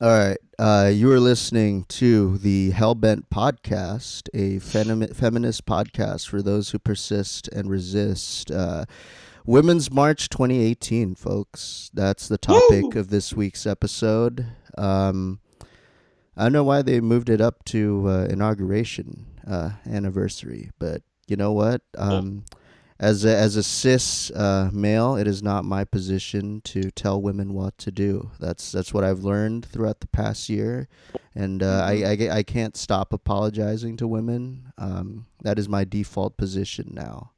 All right. Uh, you are listening to the Hellbent Podcast, a femi- feminist podcast for those who persist and resist. Uh, Women's March 2018, folks. That's the topic Woo! of this week's episode. Um, I don't know why they moved it up to uh, inauguration uh, anniversary, but you know what? Um, as a, as a cis uh, male, it is not my position to tell women what to do. That's that's what I've learned throughout the past year, and uh, I, I I can't stop apologizing to women. Um, that is my default position now.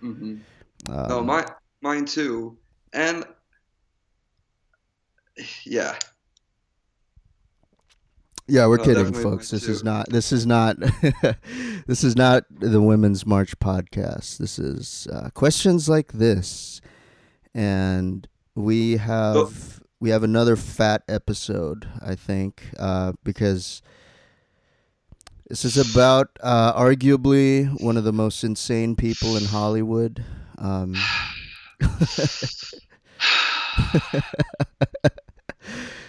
hmm Um, no, my mine too. And yeah, Yeah, we're No, kidding, folks. This is not. This is not. this is not the Women's March podcast. This is uh, questions like this, and we have we have another fat episode. I think uh, because this is about uh, arguably one of the most insane people in Hollywood. Um,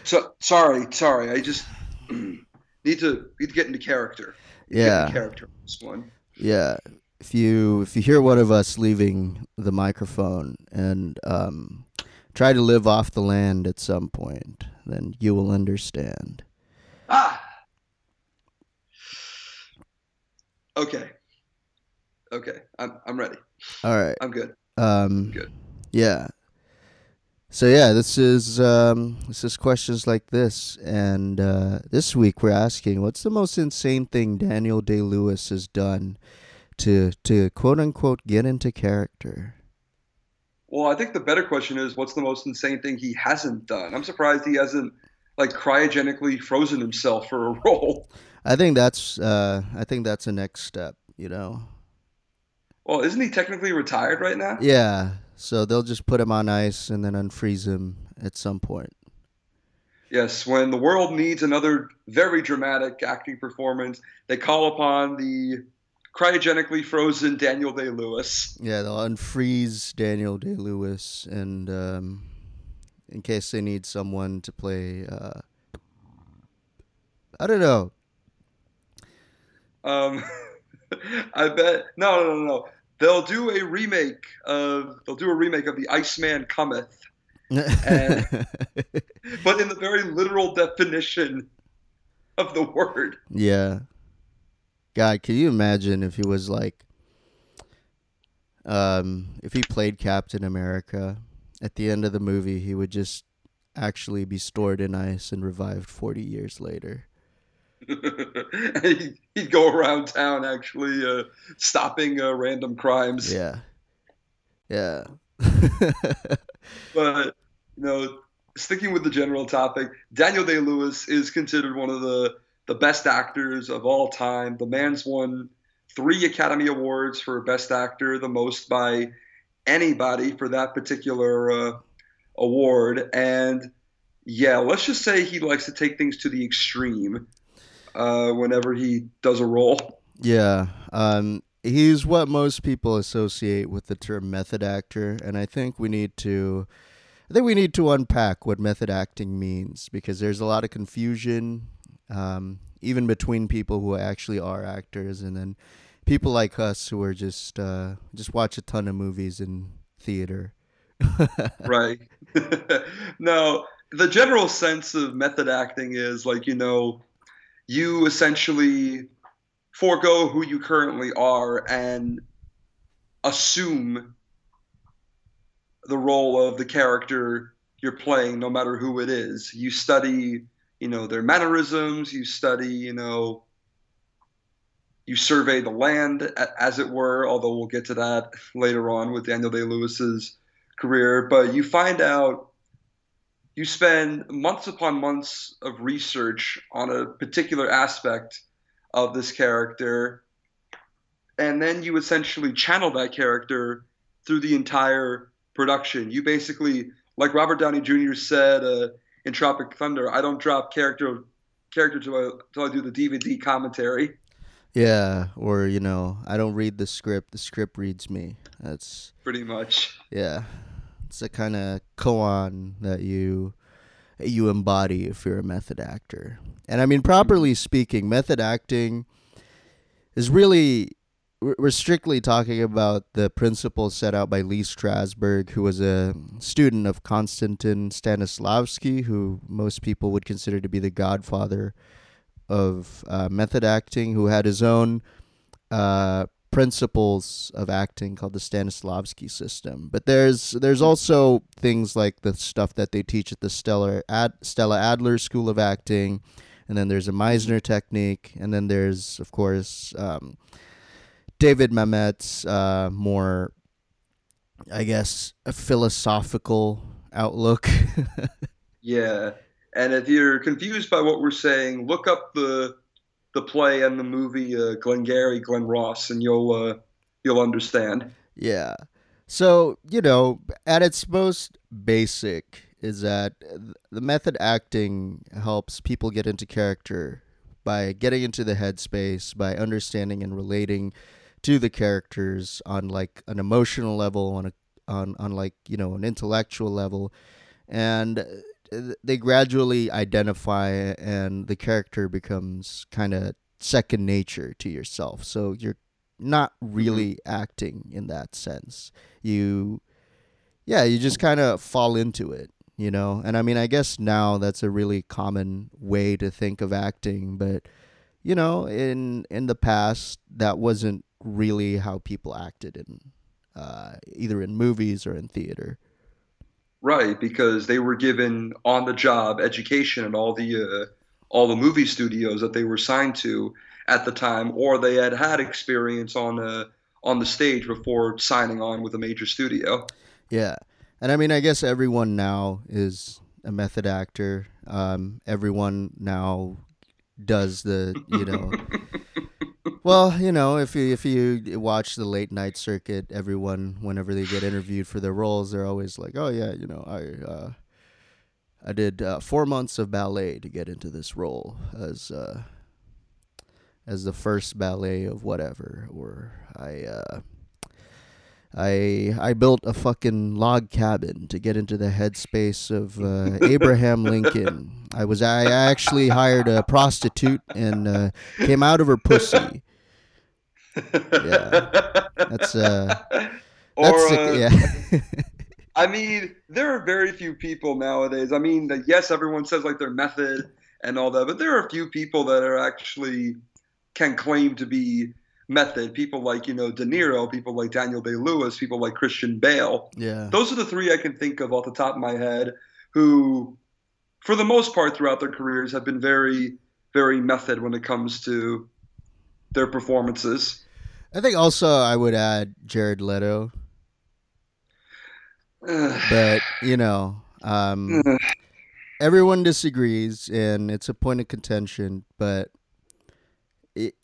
so sorry, sorry. I just need to need to get into character. Yeah. into character this one. Yeah. If you if you hear one of us leaving the microphone and um, try to live off the land at some point, then you will understand. Ah. Okay. Okay. I'm I'm ready. All right. I'm good. Um, Good. Yeah. So yeah, this is um, this is questions like this, and uh, this week we're asking, what's the most insane thing Daniel Day Lewis has done to to quote unquote get into character? Well, I think the better question is, what's the most insane thing he hasn't done? I'm surprised he hasn't like cryogenically frozen himself for a role. I think that's uh, I think that's the next step. You know. Well, isn't he technically retired right now? Yeah, so they'll just put him on ice and then unfreeze him at some point. Yes, when the world needs another very dramatic acting performance, they call upon the cryogenically frozen Daniel Day Lewis. Yeah, they'll unfreeze Daniel Day Lewis, and um, in case they need someone to play, uh, I don't know. Um, I bet no, no, no, no. They'll do a remake of they'll do a remake of the Iceman Cometh, And- but in the very literal definition of the word. yeah, God, can you imagine if he was like, um, if he played Captain America at the end of the movie, he would just actually be stored in ice and revived forty years later. he'd go around town actually uh, stopping uh, random crimes. Yeah. Yeah. But you know, sticking with the general topic, Daniel Day Lewis is considered one of the the best actors of all time. The man's won three Academy Awards for Best Actor, the most by anybody for that particular uh, award. And yeah, let's just say he likes to take things to the extreme uh, whenever he does a role. yeah. Um he's what most people associate with the term method actor and I think we need to I think we need to unpack what method acting means because there's a lot of confusion um even between people who actually are actors and then people like us who are just uh just watch a ton of movies in theater. right. no, the general sense of method acting is like, you know, you essentially forego who you currently are and assume the role of the character you're playing, no matter who it is. You study, you know, their mannerisms, you study, you know, you survey the land, as it were, although we'll get to that later on with Daniel Day Lewis's career, but you find out you spend months upon months of research on a particular aspect of this character, and then you essentially channel that character through the entire production. You basically, like Robert Downey Jr. said uh, in Tropic Thunder, I don't drop character character till I, till I do the DVD commentary. Yeah, or you know, I don't read the script, the script reads me. That's Pretty much. Yeah, it's a kind of koan that you you embody if you're a method actor. And I mean, properly speaking, method acting is really we're strictly talking about the principles set out by Lee Strasberg, who was a student of Konstantin Stanislavski, who most people would consider to be the godfather of uh, method acting, who had his own uh, principles of acting called the Stanislavski system. But there's there's also things like the stuff that they teach at the Stella Ad, Stella Adler School of Acting, and then there's a Meisner technique, and then there's of course um, David Mamet's uh, more, I guess, a philosophical outlook. yeah, and if you're confused by what we're saying, look up the the play and the movie uh, Glengarry Glen Ross, and you'll uh, you'll understand. Yeah. So you know, at its most basic, is that the method acting helps people get into character by getting into the headspace, by understanding and relating to the characters on like an emotional level, on a on on like you know an intellectual level, and they gradually identify and the character becomes kind of second nature to yourself so you're not mm-hmm. really mm-hmm. acting in that sense you yeah you just kind of fall into it you know and i mean i guess now that's a really common way to think of acting but you know in in the past that wasn't really how people acted in uh, either in movies or in theater Right, because they were given on the job education and all the uh, all the movie studios that they were signed to at the time, or they had had experience on uh, on the stage before signing on with a major studio. Yeah, and I mean, I guess everyone now is a method actor. Um, everyone now does the you know well, you know, if you if you watch the late night circuit, everyone whenever they get interviewed for their roles, they're always like, "Oh yeah, you know, I uh, I did uh, four months of ballet to get into this role as uh, as the first ballet of whatever," or I. Uh, I I built a fucking log cabin to get into the headspace of uh, Abraham Lincoln. I was I actually hired a prostitute and uh, came out of her pussy yeah, that's uh, or that's uh, yeah. I mean, there are very few people nowadays. I mean, yes, everyone says like their method and all that, but there are a few people that are actually can claim to be method. People like you know De Niro, people like Daniel Day Lewis, people like Christian Bale. Yeah, those are the three I can think of off the top of my head who, for the most part, throughout their careers, have been very, very method when it comes to their performances. I think also I would add Jared Leto. but, you know, um, everyone disagrees and it's a point of contention, but it,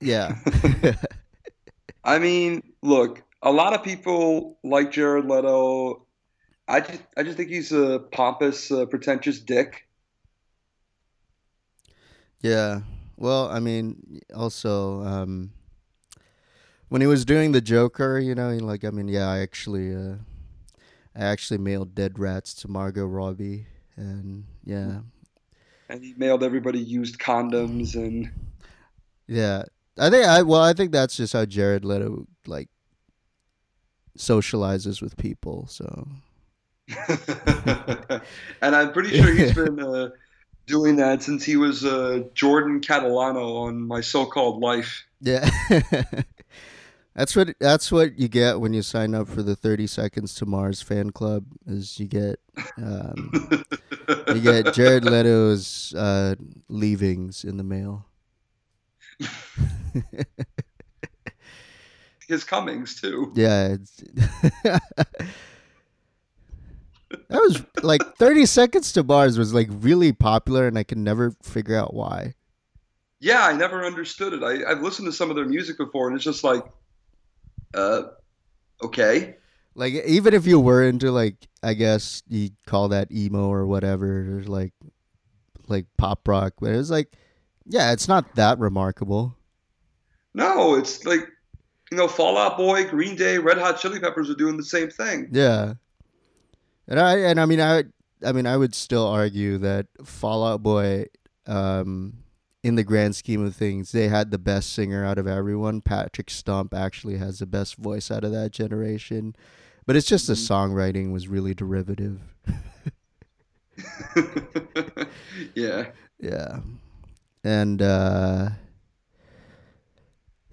yeah. I mean, look, a lot of people like Jared Leto. I just, I just think he's a pompous, uh, pretentious dick. Yeah. Well, I mean, also, um, when he was doing the Joker, you know, like I mean, yeah, I actually, uh, I actually mailed dead rats to Margot Robbie, and yeah, and he mailed everybody used condoms and yeah, I think I well, I think that's just how Jared Leto like socializes with people. So, and I'm pretty sure he's been uh, doing that since he was uh, Jordan Catalano on My So-Called Life. Yeah. That's what that's what you get when you sign up for the Thirty Seconds to Mars fan club. Is you get um, you get Jared Leto's uh, leavings in the mail. His comings too. Yeah. that was like 30 seconds to Mars was like really popular and I could never figure out why. Yeah, I never understood it. I, I've listened to some of their music before and it's just like uh, okay. Like even if you were into like I guess you call that emo or whatever, like like pop rock, but it's like yeah, it's not that remarkable. No, it's like you know, Fall Out Boy, Green Day, Red Hot Chili Peppers are doing the same thing. Yeah. And I and I mean I I mean, I would still argue that Fall Out Boy, um, in the grand scheme of things, they had the best singer out of everyone. Patrick Stump actually has the best voice out of that generation, but it's just the Mhm. songwriting was really derivative. yeah. Yeah. And uh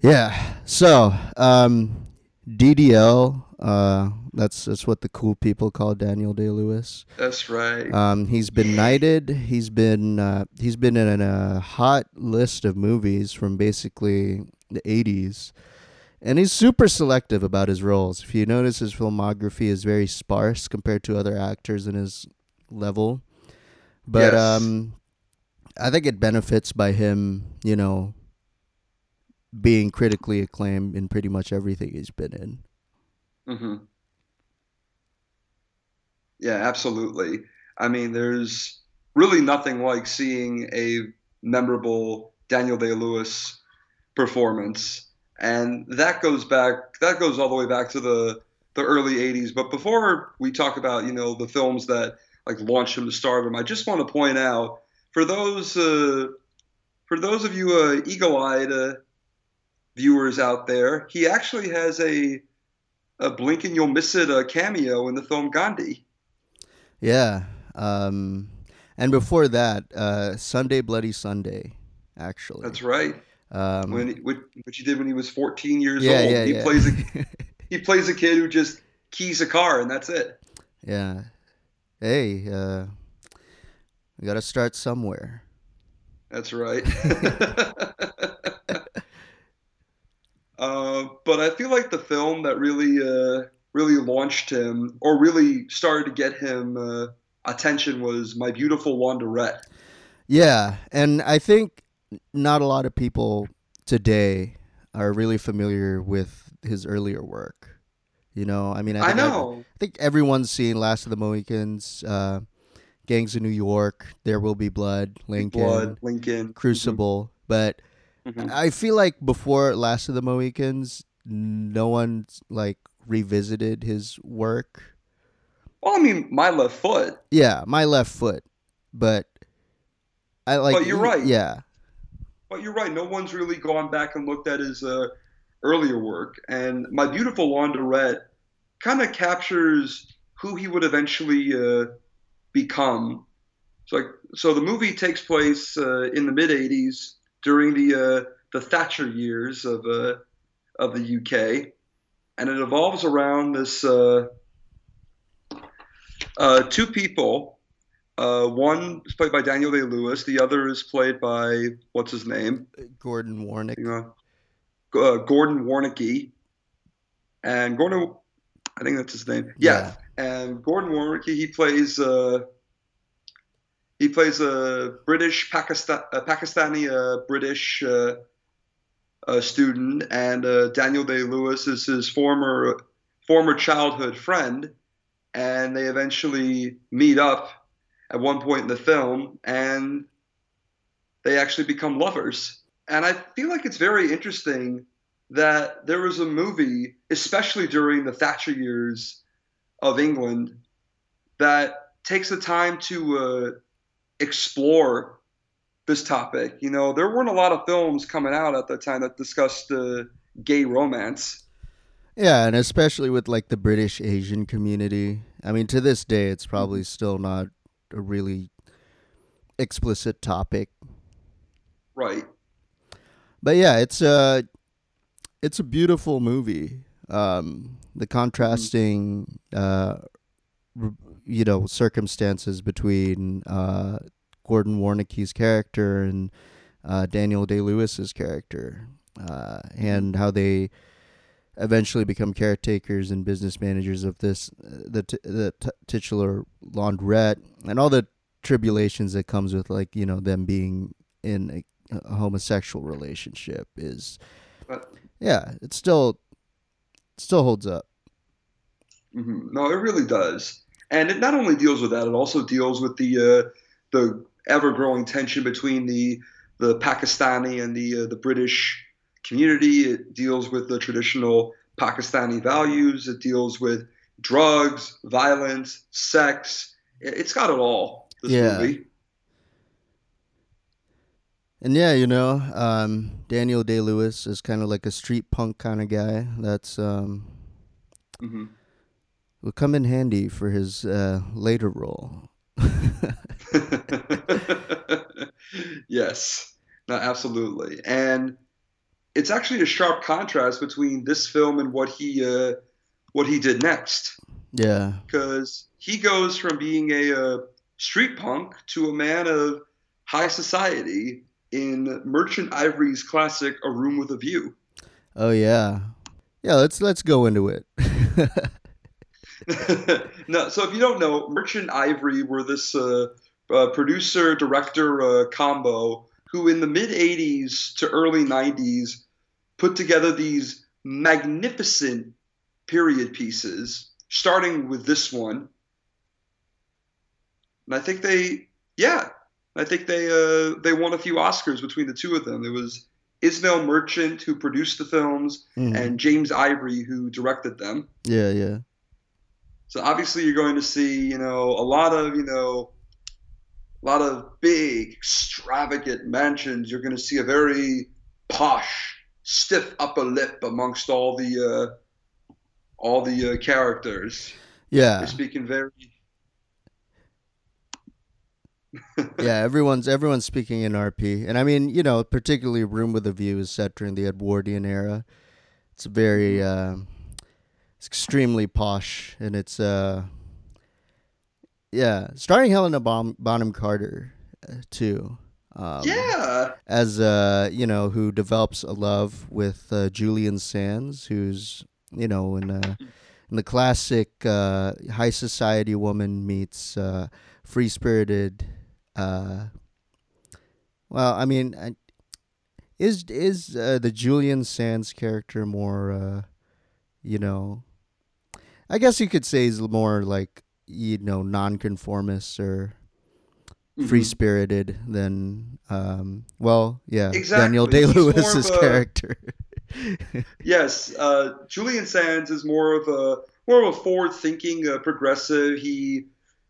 yeah. So, um DDL, uh that's that's what the cool people call Daniel Day-Lewis. That's right. Um he's been knighted. He's been uh he's been in a hot list of movies from basically the 80s. And he's super selective about his roles. If you notice his filmography is very sparse compared to other actors in his level. But Yes. um I think it benefits by him, you know, being critically acclaimed in pretty much everything he's been in. hmm Yeah, absolutely. I mean, there's really nothing like seeing a memorable Daniel Day-Lewis performance, and that goes back. That goes all the way back to the the early '80s. But before we talk about, you know, the films that like launched him to stardom, I just want to point out for those uh, for those of you uh, eagle-eyed uh, viewers out there, he actually has a a blink and you'll miss it a cameo in the film Gandhi. Yeah. Um and before that, uh Sunday Bloody Sunday, actually. That's right. Um When he, which, which he did when he was 14 years yeah, old. yeah, he yeah. plays a he plays a kid who just keys a car and that's it. yeah. Hey, uh we got to start somewhere. That's right. uh, but I feel like the film that really uh, really launched him or really started to get him uh, attention was My Beautiful Laundrette. Yeah, and I think not a lot of people today are really familiar with his earlier work. You know, I mean, I, I know. I think everyone's seen Last of the Mohicans, uh, Gangs of New York, There Will Be Blood, Lincoln, Blood, Lincoln, Crucible, but Mhm. I feel like before Last of the Mohicans, no one like revisited his work. Well, I mean, My Left Foot. Yeah, my left foot, but I like. But you're right. Yeah, But you're right. No one's really gone back and looked at his uh, earlier work. And My Beautiful Laundrette kind of captures who he would eventually uh, become. So, like, so the movie takes place uh, in the mid '80s during the uh, the Thatcher years of uh, of the UK, and it evolves around this uh, uh, two people. Uh, one is played by Daniel Day Lewis. The other is played by what's his name? Gordon Warnick. You know, uh, Gordon Warnecke. And Gordon, I think that's his name. Yeah. And Gordon Warnecke, he plays. He plays a British Pakistan, a Pakistani uh, British uh, uh, student, and uh, Daniel Day Lewis is his former former childhood friend, and they eventually meet up at one point in the film, and they actually become lovers. And I feel like it's very interesting that there was a movie, especially during the Thatcher years of England, that takes the time to uh, explore this topic. You know, there weren't a lot of films coming out at the time that discussed uh, gay romance. Yeah, and especially with like the British Asian community. I mean, to this day, it's probably still not a really explicit topic. Right. But yeah, it's a it's a beautiful movie. Um, the contrasting, uh, you know, circumstances between uh, Gordon Warnecke's character and uh, Daniel Day Lewis's character, uh, and how they eventually become caretakers and business managers of this uh, the t- the t- titular laundrette and all the tribulations that comes with like you know them being in a, a homosexual relationship is But yeah it still it still holds up. Hmm No, it really does, and it not only deals with that, it also deals with the uh, the ever growing tension between the the Pakistani and the uh, the British community. It deals with the traditional Pakistani values. It deals with drugs, violence, sex, it's got it all. This Yeah. movie. And yeah, you know, um, Daniel Day Lewis is kind of like a street punk kind of guy. That's um, hmm will come in handy for his uh, later role. yes, no, absolutely, and it's actually a sharp contrast between this film and what he uh, what he did next, yeah, because he goes from being a, uh street punk to a man of high society in Merchant Ivory's classic "A Room with a View." oh yeah, yeah. Let's let's go into it. no, so if you don't know, Merchant Ivory were this uh, uh, producer director uh, combo who, in the mid '80s to early '90s, put together these magnificent period pieces, starting with this one. And I think they, yeah, I think they uh, they won a few Oscars between the two of them. It was Ismail Merchant who produced the films Mhm. and James Ivory who directed them. yeah, yeah, So obviously you're going to see, you know, a lot of, you know, a lot of big, extravagant mansions. You're going to see a very posh, stiff upper lip amongst all the uh, all the uh, characters. yeah, They're speaking very. yeah. Everyone's everyone's speaking in RP, and I mean, you know, particularly Room with a View is set during the Edwardian era. It's very, uh, it's extremely posh, and it's uh, yeah, starring Helena Bon- Bonham Carter uh, too. Um, yeah, as uh you know who develops a love with uh, Julian Sands who's you know in uh in the classic uh high society woman meets uh free spirited uh well I mean I, is is uh, the Julian Sands character more uh you know I guess you could say he's more like you know nonconformist or free Mhm. spirited than um well yeah Exactly. Daniel Day Lewis's character. Yes, uh, Julian Sands is more of a more of a forward-thinking uh, progressive. He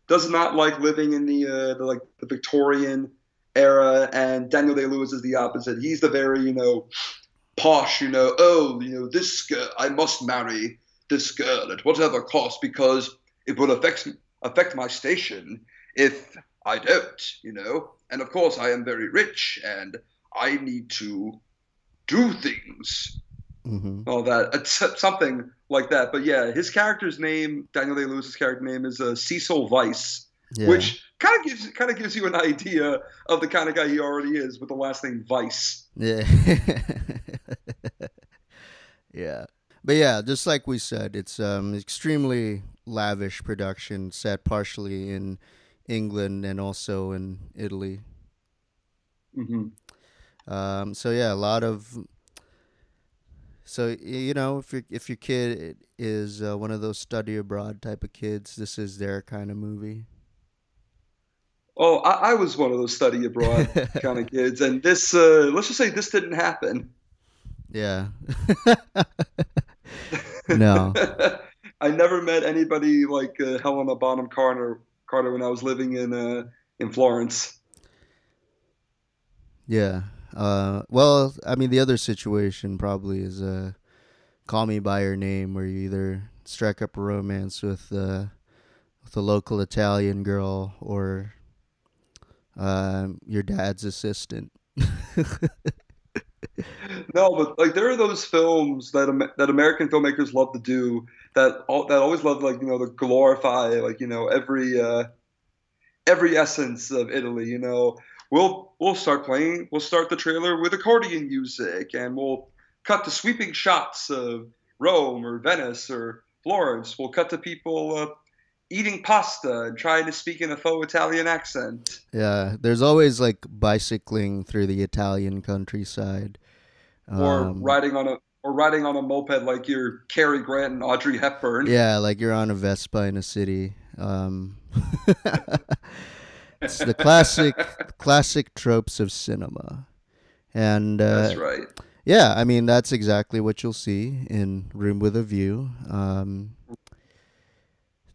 does not like living in the, uh, the like the Victorian era, and Daniel Day Lewis is the opposite. He's the very you know posh, you know, oh, you know, this girl, I must marry this girl at whatever cost because it will affect affect my station if I don't, you know. And of course, I am very rich, and I need to do things hmm all that it's something like that but yeah his character's name daniel day lewis's character name is uh, cecil Vyse, Yeah. which kind of gives kind of gives you an idea of the kind of guy he already is with the last name Vyse. yeah. yeah. But yeah, just like we said, it's um extremely lavish production set partially in England and also in Italy. hmm Um, so yeah, a lot of. So you know, if your if your kid is uh, one of those study abroad type of kids, this is their kind of movie. oh I, I was one of those study abroad kind of kids and this uh, let's just say this didn't happen Yeah. no. i never met anybody like uh, helena bonham carter carter when i was living in uh, in florence Yeah. Uh, well, I mean, the other situation probably is uh, "Call Me by Your Name," where you either strike up a romance with uh, with a local Italian girl or um, your dad's assistant. No, but like there are those films that that American filmmakers love to do that all, that always love like you know to glorify like you know every uh, every essence of Italy. You know, we'll we'll start playing, we'll start the trailer with accordion music, and we'll cut to sweeping shots of Rome or Venice or Florence. We'll cut to people uh, eating pasta and trying to speak in a faux Italian accent. Yeah, there's always like bicycling through the Italian countryside. or Um, riding on a or riding on a moped like you're Cary Grant and Audrey Hepburn. Yeah, like you're on a Vespa in a city. Um, it's the classic, classic tropes of cinema, and uh, That's right. yeah, I mean that's exactly what you'll see in Room with a View. Um,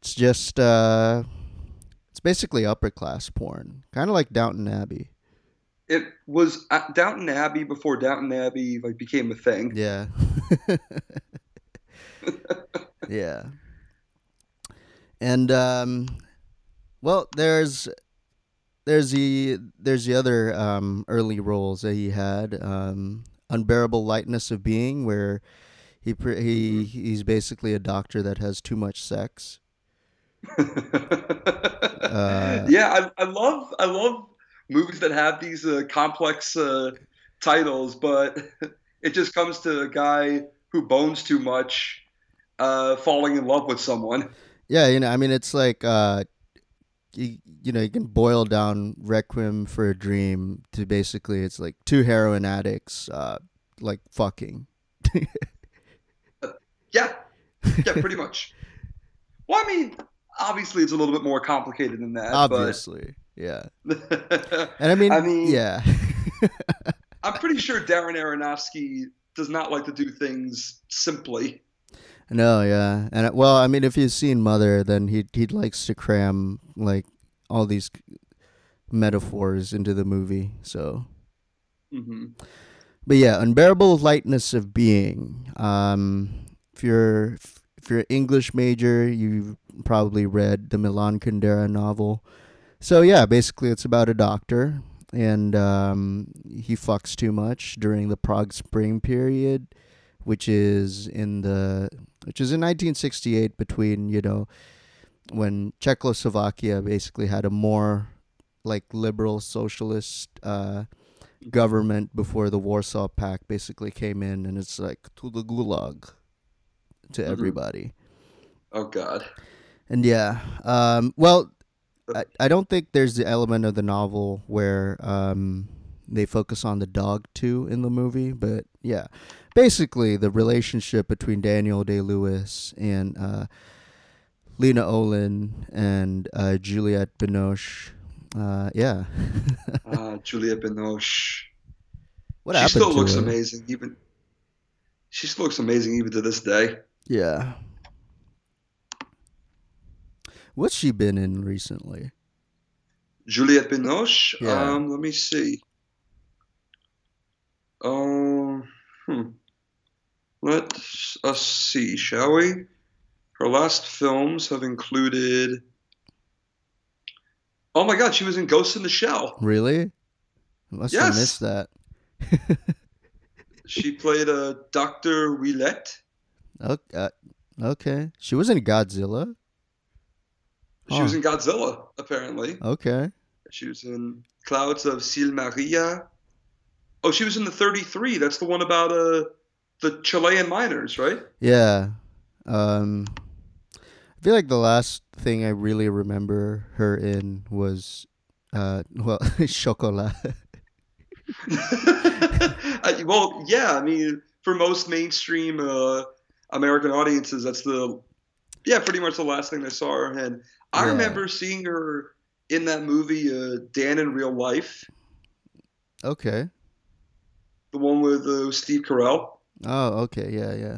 it's just uh, it's basically upper class porn, kind of like Downton Abbey. It was uh, Downton Abbey before Downton Abbey like became a thing. Yeah. yeah. And um, well, there's there's the there's the other um, early roles that he had. Um, Unbearable lightness of being, where he pre- he he's basically a doctor that has too much sex. Uh, yeah, I, I love I love movies that have these uh, complex uh, titles, but it just comes to a guy who bones too much, uh, falling in love with someone. Yeah, you know, I mean, it's like uh, you you know you can boil down Requiem for a Dream to basically it's like two heroin addicts uh, like fucking. yeah, yeah, pretty much. Well, I mean, obviously it's a little bit more complicated than that. Obviously, but... yeah. and I mean, I mean, yeah. I'm pretty sure Darren Aronofsky does not like to do things simply. No, yeah, and well, I mean, if you've seen Mother, then he he likes to cram like all these metaphors into the movie. So, mm-hmm. but yeah, unbearable lightness of being. Um, if you're if you're an English major, you've probably read the Milan Kundera novel. So yeah, basically, it's about a doctor, and um, he fucks too much during the Prague Spring period, which is in the which is in 1968 between you know when Czechoslovakia basically had a more like liberal socialist uh, government before the Warsaw Pact basically came in, and it's like to the gulag to mm-hmm. everybody. Oh God. And yeah, um, well, I, I don't think there's the element of the novel where um, they focus on the dog too in the movie, but yeah, basically the relationship between Daniel Day Lewis and uh, Lena Olin and uh, Juliette Binoche. Uh, yeah. uh, Juliette Binoche. What she happened? She still looks her? amazing, even. She still looks amazing even to this day. Yeah. What's she been in recently? Juliette Binoche. Yeah. Um, let me see. Um, hmm. Let us see, shall we? Her last films have included. Oh my God, she was in Ghost in the Shell. Really? I must yes. have missed that. she played a uh, Doctor Ouelet. Okay, uh, okay. She was in Godzilla. She was in Godzilla, apparently. Okay. She was in Clouds of Sils Maria. Oh, she was in the 33. That's the one about uh the Chilean miners, right? Yeah. Um I feel like the last thing I really remember her in was uh well, Chocolat. well, yeah, I mean, for most mainstream uh, American audiences, that's the yeah, pretty much the last thing they saw her in. I yeah. remember seeing her in that movie, uh, Dan in Real Life. Okay. The one with uh, Steve Carell. Oh, okay, yeah, yeah.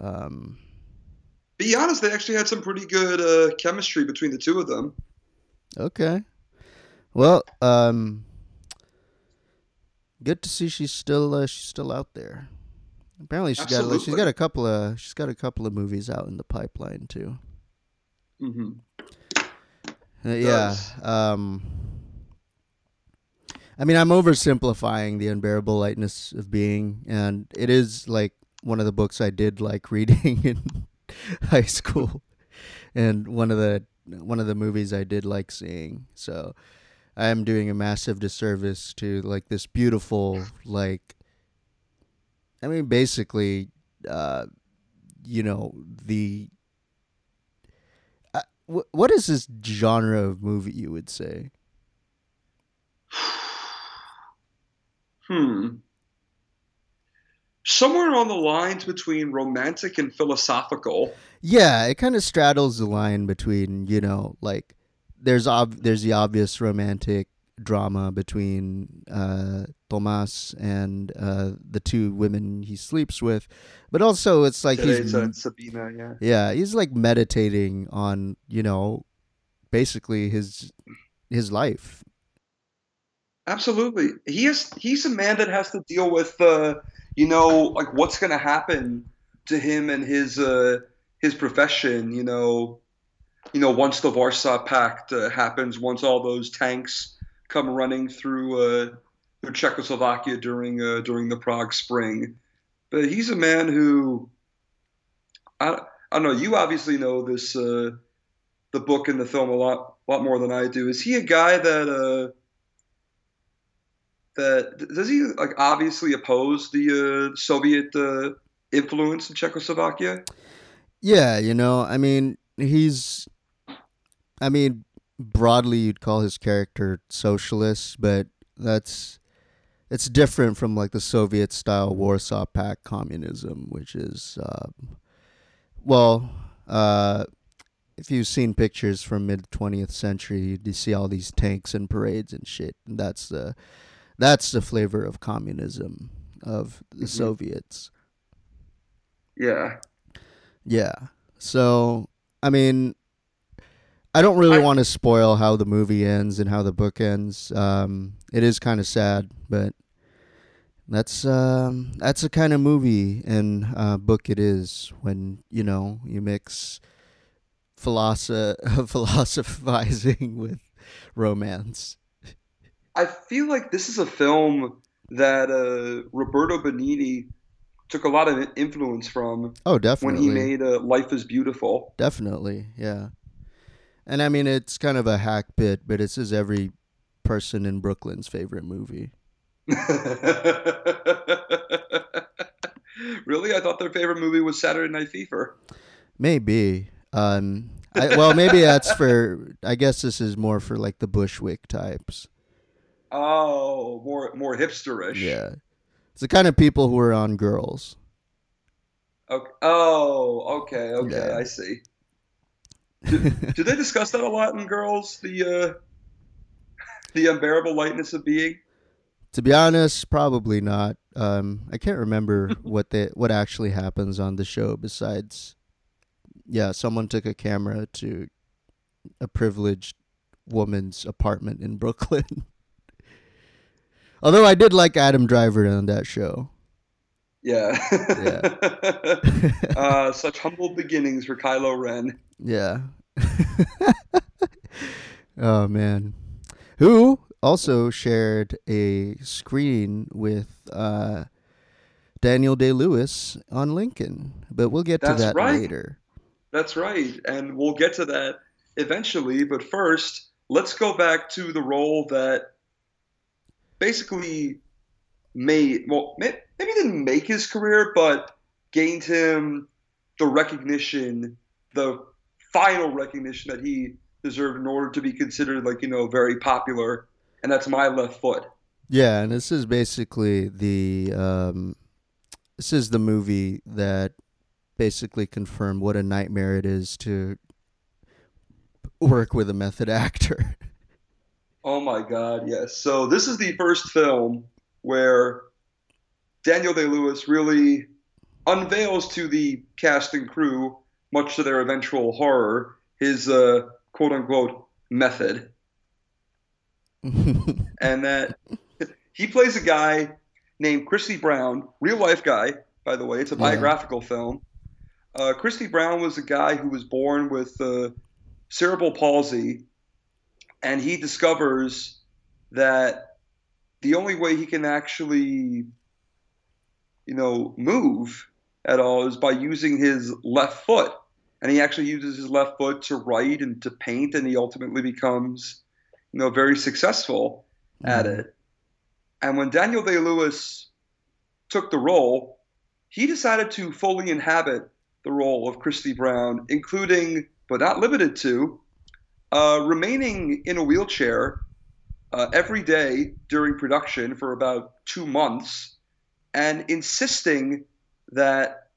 Um. Be honest, they actually had some pretty good uh, chemistry between the two of them. Okay. Well, um, good to see she's still uh, she's still out there. Apparently, she's Absolutely. got she's got a couple of she's got a couple of movies out in the pipeline too. Mm-hmm. Uh, yeah. Um, I mean, I'm oversimplifying the unbearable lightness of being, and it is like one of the books I did like reading in high school, and one of the one of the movies I did like seeing. So, I am doing a massive disservice to like this beautiful like I mean, basically, uh, you know, the. Uh, wh- what is this genre of movie you would say? hmm. Somewhere on the lines between romantic and philosophical. Yeah, it kind of straddles the line between, you know, like there's ob- there's the obvious romantic drama between uh, Tomas and uh, the two women he sleeps with, but also it's like he's Sabina, yeah, yeah, he's like meditating on you know basically his his life. Absolutely, he is. He's a man that has to deal with, uh, you know, like what's going to happen to him and his uh, his profession. You know, you know, once the Warsaw Pact uh, happens, once all those tanks come running through uh, Czechoslovakia during uh, during the Prague Spring, but he's a man who I, I don't know. You obviously know this uh, the book and the film a lot lot more than I do. Is he a guy that that does he like obviously oppose the uh, Soviet uh, influence in Czechoslovakia? Yeah, you know, I mean, he's, I mean, broadly you'd call his character socialist, but that's it's different from like the Soviet style Warsaw Pact communism, which is, uh, well, uh, if you've seen pictures from mid twentieth century, you see all these tanks and parades and shit. And that's the that's the flavor of communism of the mm-hmm. Soviets. Yeah. Yeah. So I mean, I don't really I, want to spoil how the movie ends and how the book ends. Um, it is kind of sad, but that's um, that's the kind of movie and uh, book it is when you know you mix philosoph- philosophizing with romance. I feel like this is a film that uh, Roberto Benigni took a lot of influence from. Oh, definitely. When he made uh, Life is Beautiful. Definitely, yeah. And I mean, it's kind of a hack bit, but this is every person in Brooklyn's favorite movie. really? I thought their favorite movie was Saturday Night Fever. Maybe. Um, I, well, maybe that's for. I guess this is more for like the Bushwick types. Oh, more more hipsterish. Yeah, it's the kind of people who are on girls. Okay. Oh, okay, okay, yeah. I see. Do, do, they discuss that a lot in girls? The uh, the unbearable lightness of being. To be honest, probably not. Um, I can't remember what they what actually happens on the show besides yeah, someone took a camera to a privileged woman's apartment in Brooklyn. Although I did like Adam Driver on that show. Yeah. yeah. uh, such humble beginnings for Kylo Ren. Yeah. oh man. Who also shared a screen with uh, Daniel Day Lewis on Lincoln, but we'll get That's to that right. later. That's right. And we'll get to that eventually. But first, let's go back to the role that basically made, well, maybe didn't make his career, but gained him the recognition, the final recognition that he deserved in order to be considered, like, you know, very popular. And that's My Left Foot. Yeah. And this is basically the. Um, this is the movie that basically confirmed what a nightmare it is to work with a method actor. Oh my God, yes. So this is the first film where Daniel Day Lewis really unveils to the cast and crew, much to their eventual horror, his uh, quote unquote method. and that he plays a guy named Christy Brown, real life guy, by the way. It's a biographical yeah. film. Uh, Christy Brown was a guy who was born with uh, cerebral palsy, and he discovers that the only way he can actually, you know, move at all is by using his left foot. And he actually uses his left foot to write and to paint, and he ultimately becomes, you know, very successful mm. at it. And when Daniel Day Lewis took the role, he decided to fully inhabit the role of Christy Brown, including, but not limited to, uh, remaining in a wheelchair uh, every day during production for about two months and insisting that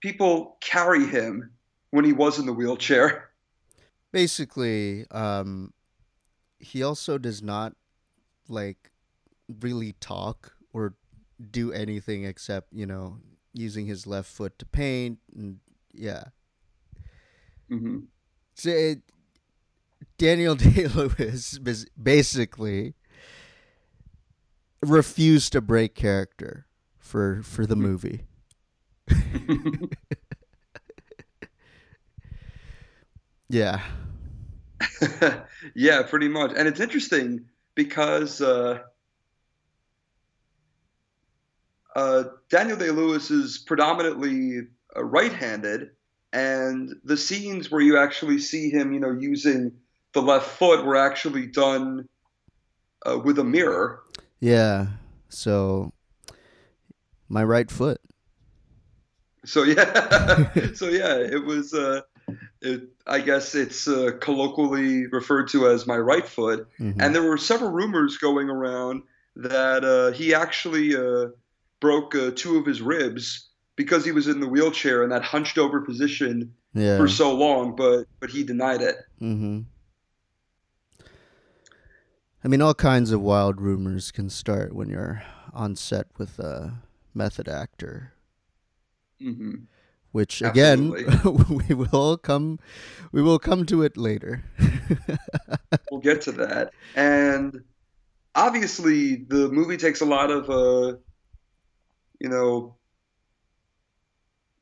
people carry him when he was in the wheelchair. Basically, um, he also does not like really talk or do anything except, you know, using his left foot to paint and yeah. Mm-hmm. So it, Daniel Day Lewis basically refused to break character for for the movie. yeah. yeah, pretty much. And it's interesting because uh, uh, Daniel Day Lewis is predominantly uh, right-handed, and the scenes where you actually see him, you know, using the left foot were actually done uh, with a mirror. Yeah. So my right foot. So yeah. so yeah, it was. Uh, it, I guess it's uh, colloquially referred to as my right foot. Mm-hmm. And there were several rumors going around that uh, he actually uh, broke uh, two of his ribs because he was in the wheelchair in that hunched over position yeah. for so long, but but he denied it. Mm-hmm. I mean, all kinds of wild rumors can start when you're on set with a method actor. Mm-hmm. Which again, we will come, we will come to it later. we'll get to that, and obviously, the movie takes a lot of, uh, you know,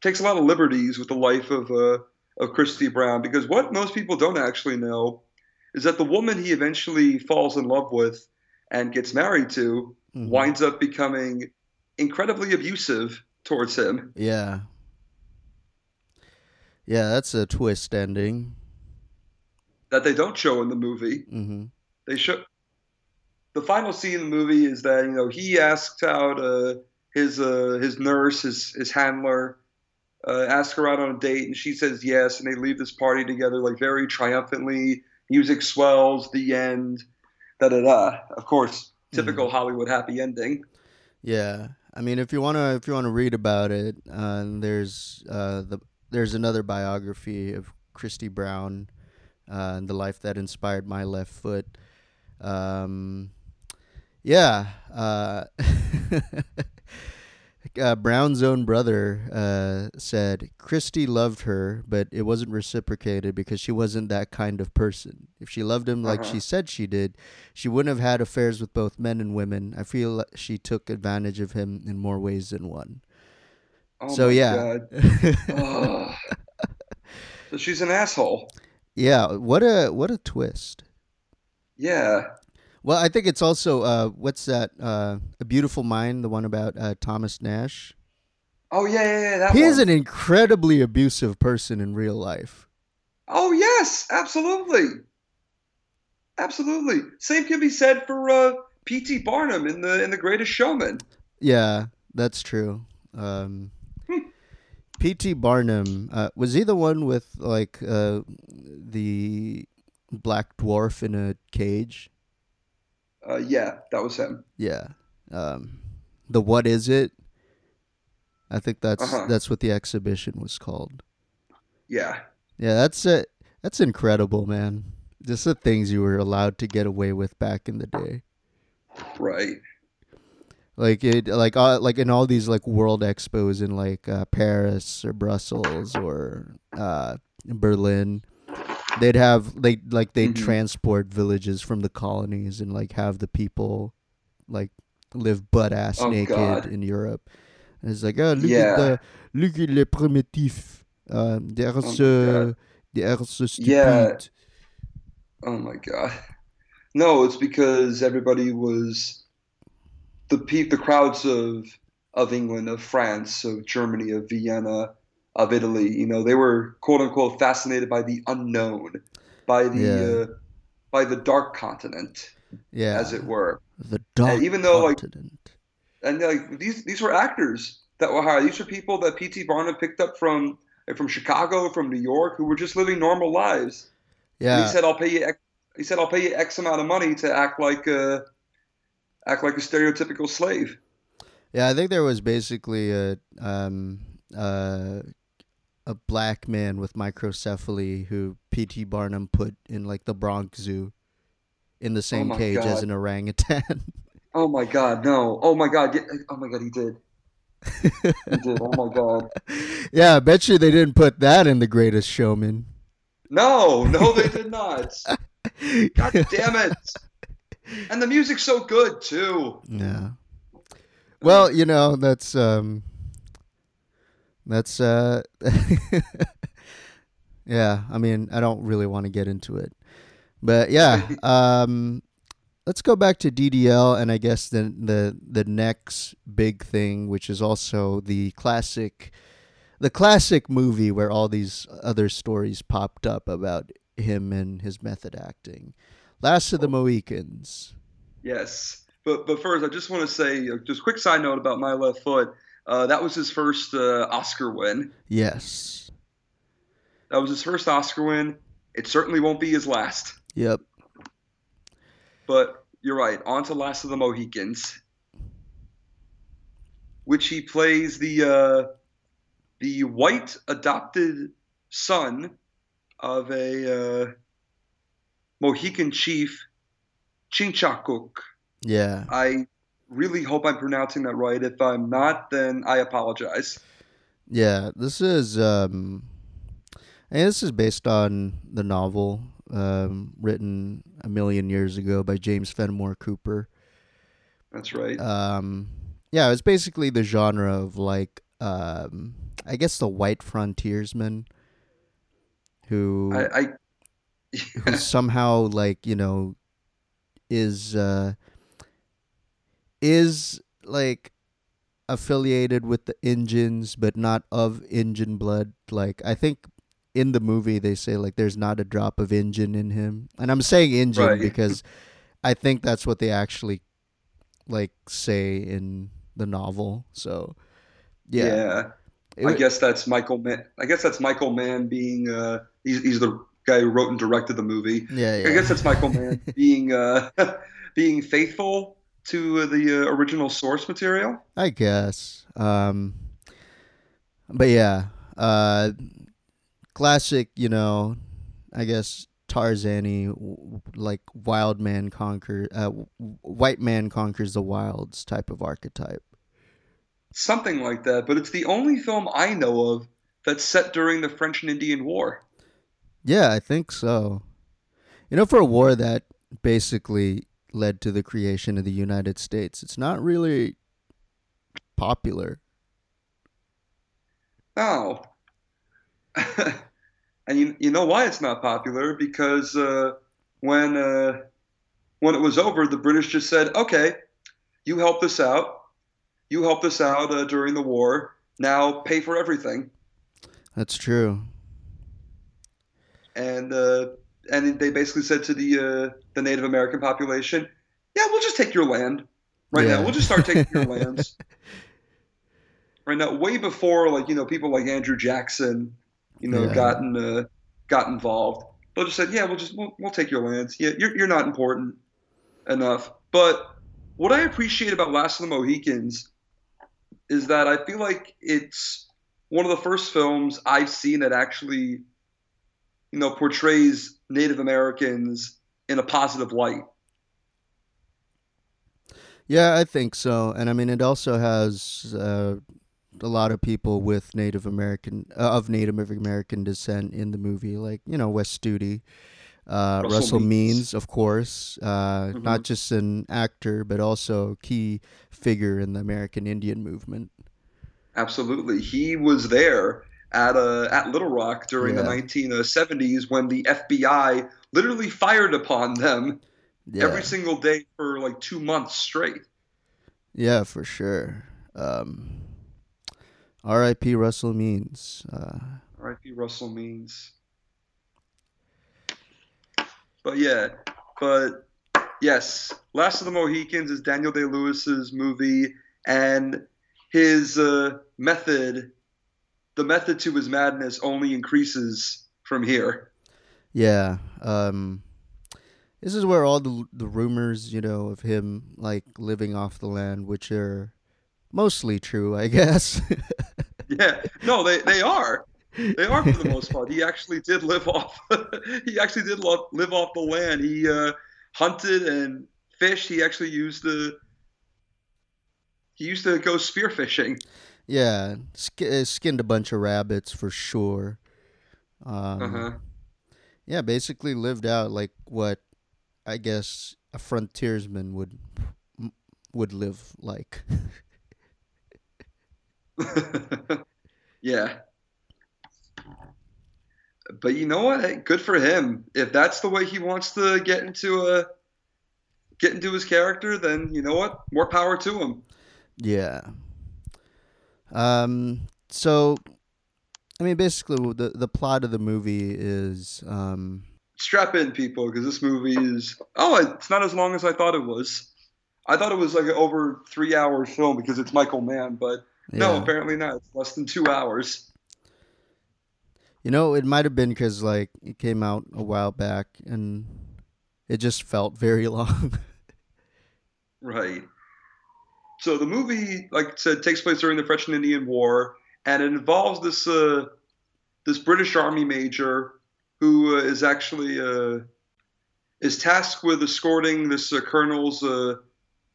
takes a lot of liberties with the life of uh, of Christy Brown because what most people don't actually know is that the woman he eventually falls in love with and gets married to mm-hmm. winds up becoming incredibly abusive towards him. Yeah. Yeah, that's a twist ending. That they don't show in the movie. Mm-hmm. They show the final scene in the movie is that you know he asks out uh, his uh, his nurse, his his handler, uh, asks her out on a date, and she says yes, and they leave this party together like very triumphantly. Music swells, the end, da da da. Of course, typical mm-hmm. Hollywood happy ending. Yeah, I mean, if you wanna if you wanna read about it, uh, there's uh, the there's another biography of Christy Brown, uh, and the life that inspired my left foot. Um, yeah, uh, Brown's own brother uh, said Christy loved her, but it wasn't reciprocated because she wasn't that kind of person. If she loved him like uh-huh. she said she did, she wouldn't have had affairs with both men and women. I feel like she took advantage of him in more ways than one. Oh so yeah. oh. So she's an asshole. Yeah, what a what a twist. Yeah. Well, I think it's also uh, what's that? Uh, a Beautiful Mind, the one about uh, Thomas Nash. Oh yeah, yeah, yeah. That he one. is an incredibly abusive person in real life. Oh yes, absolutely, absolutely. Same can be said for uh, P.T. Barnum in the in the Greatest Showman. Yeah, that's true. Um, hmm. P.T. Barnum uh, was he the one with like uh, the black dwarf in a cage? Uh, yeah, that was him. Yeah. Um, the what is it? I think that's uh-huh. that's what the exhibition was called. Yeah. Yeah, that's it. That's incredible, man. Just the things you were allowed to get away with back in the day. Right. Like it, like uh, like in all these like world expos in like uh, Paris or Brussels or uh, Berlin they'd have they like they'd mm-hmm. transport villages from the colonies and like have the people like live butt ass oh, naked God. in Europe. And it's like, oh look yeah. at the look at les primitifs. Um, they're oh so they're so stupid. Yeah. Oh my God. No, it's because everybody was the pe- the crowds of of England, of France, of Germany, of Vienna, of Italy. You know, they were quote unquote fascinated by the unknown, by the yeah. uh, by the dark continent, yeah, as it were. The dark and even though continent. like and like these these were actors that were hired. These were people that P.T. Barnum picked up from from Chicago, from New York, who were just living normal lives. Yeah, and he said, "I'll pay you." X, he said, "I'll pay you X amount of money to act like a act like a stereotypical slave." Yeah, I think there was basically a um, uh, a black man with microcephaly who P.T. Barnum put in like the Bronx Zoo in the same oh cage God. as an orangutan. oh my God, no! Oh my God! Oh my God, he did. he did. Oh my God. Yeah, I bet you they didn't put that in The Greatest Showman. No, no, they did not. God damn it! And the music's so good too. Yeah. Well, you know that's um, that's uh, yeah. I mean, I don't really want to get into it, but yeah. Um, let's go back to DDL, and I guess the the the next big thing, which is also the classic, the classic movie where all these other stories popped up about him and his method acting. Last of the Mohicans. Yes, but but first, I just want to say just quick side note about my left foot. Uh, that was his first uh, Oscar win. Yes. That was his first Oscar win. It certainly won't be his last. Yep. But you're right. On to Last of the Mohicans, which he plays the uh, the white adopted son of a uh, Mohican chief, Chingachgook. Yeah. I really hope I'm pronouncing that right. If I'm not, then I apologize. Yeah, this is um, and this is based on the novel um, written a million years ago by James Fenimore Cooper. That's right. Um, yeah, it's basically the genre of like um, I guess the white frontiersman who I, I who somehow like you know is uh is like affiliated with the Injuns but not of Injun blood like i think in the movie they say like there's not a drop of Injun in him and i'm saying Injun Right. because i think that's what they actually like say in the novel so yeah, yeah. It I guess that's Michael Mann. I guess that's Michael Mann being. Uh, he's, he's the guy who wrote and directed the movie. yeah, yeah. I guess that's Michael Mann being uh, being faithful to the uh, original source material. I guess. Um, but yeah, uh, classic. You know, I guess Tarzani, like wild man conquer, uh, white man conquers the wilds type of archetype. Something like that. But it's the only film I know of that's set during the French and Indian War. Yeah, I think so. You know, for a war that basically led to the creation of the United States, it's not really popular. Oh. and you, you know why it's not popular? Because uh, when uh, when it was over, the British just said, "Okay, you helped us out. You helped us out uh, during the war. Now pay for everything." That's true. And uh, and they basically said to the uh, the Native American population, "Yeah, we'll just take your land right Yeah. now. We'll just start taking your lands." Right now, way before like you know people like Andrew Jackson, you know, Yeah. gotten uh, got involved. They just said, "Yeah, we'll just we'll, we'll take your lands. Yeah, you're you're not important enough." But what I appreciate about Last of the Mohicans is that I feel like it's one of the first films I've seen that actually, you know, portrays Native Americans in a positive light. Yeah, I think so. And I mean, it also has uh, a lot of people with Native American uh, of Native American descent in the movie, like you know Wes Studi, uh, Russell Russell, Means. Means, of course, uh, Mhm. not just an actor but also a key figure in the American Indian movement. Absolutely, he was there at uh, at Little Rock during the 1970s when the FBI literally fired upon them Yeah, every single day for like two months straight. yeah, for sure. Um, R.I.P. Russell Means. Uh, R.I.P. Russell Means. But yeah, but yes, Last of the Mohicans is Daniel Day Lewis's movie, and his uh, method, the method to his madness, only increases from here. Yeah. Um this is where all the the rumors, you know, of him like living off the land, which are mostly true, I guess. Yeah, no, they they are. They are for the most part. He actually did live off. he actually did lo- live off the land. He uh, hunted and fished. He actually used the. He used to go spearfishing. Yeah, sk- uh, skinned a bunch of rabbits for sure. Um, Uh huh. yeah, basically lived out like what I guess a frontiersman would would live like. yeah. But you know what? Hey, good for him. If that's the way he wants to get into a get into his character, then you know what? More power to him. Yeah. Um. So, I mean, basically, the the plot of the movie is um. Strap in, people, because this movie is oh, it's not as long as I thought it was. I thought it was like an over three hour film because it's Michael Mann, but yeah. no, apparently not. It's less than two hours. You know, it might have been because like it came out a while back and it just felt very long. right. So the movie, like I said, takes place during the French and Indian War, and it involves this uh, this British Army major who uh, is actually uh, is tasked with escorting this uh, colonel's uh,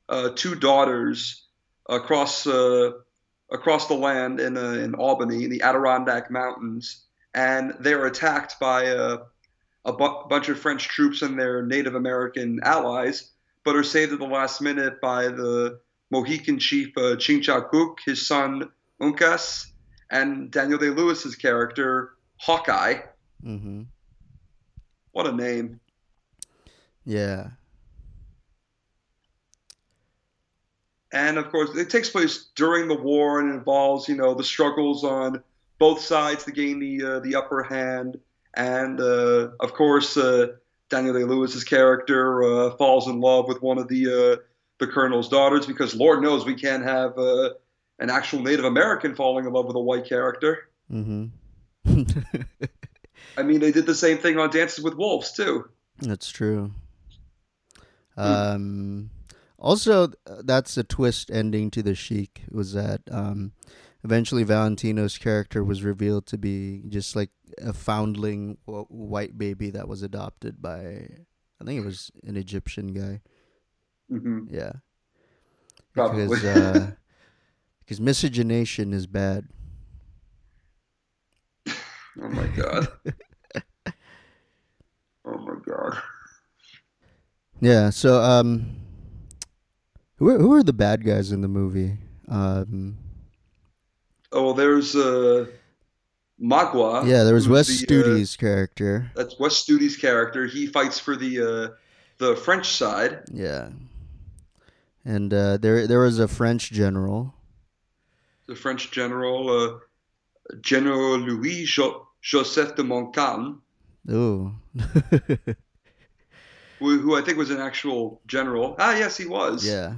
uh, two daughters across across the land in in Albany in the Adirondack Mountains and they're attacked by a, a bu- bunch of French troops and their Native American allies, but are saved at the last minute by the Mohican chief uh, Chingachgook, his son Uncas, and Daniel Day Lewis's character Hawkeye. Mm-hmm. What a name! Yeah. And of course, it takes place during the war and involves, you know, the struggles on both sides to gain the uh, the upper hand. And uh, of course, uh, Daniel Day Lewis's character uh, falls in love with one of the uh, the colonel's daughters because Lord knows we can't have an actual Native American falling in love with a white character. Mm-hmm. I mean, they did the same thing on Dances with Wolves too. That's true. Hmm. Um, also, that's a twist ending to the Sheik. Was that um, eventually Valentino's character was revealed to be just like a foundling white baby that was adopted by I think it was an Egyptian guy. Mm-hmm. Yeah. Probably. Because uh, because miscegenation is bad. oh my god. oh my god. Yeah, so um who are, who are the bad guys in the movie? Um Oh, there's uh, Magua. Yeah, there was Wes the, Studi's uh, character. That's Wes Studi's character. He fights for the uh, the French side. Yeah, and uh, there there was a French general. The French general, uh, General Louis jo- Joseph de Montcalm. Ooh. who, who I think was an actual general. Ah, yes, he was. Yeah.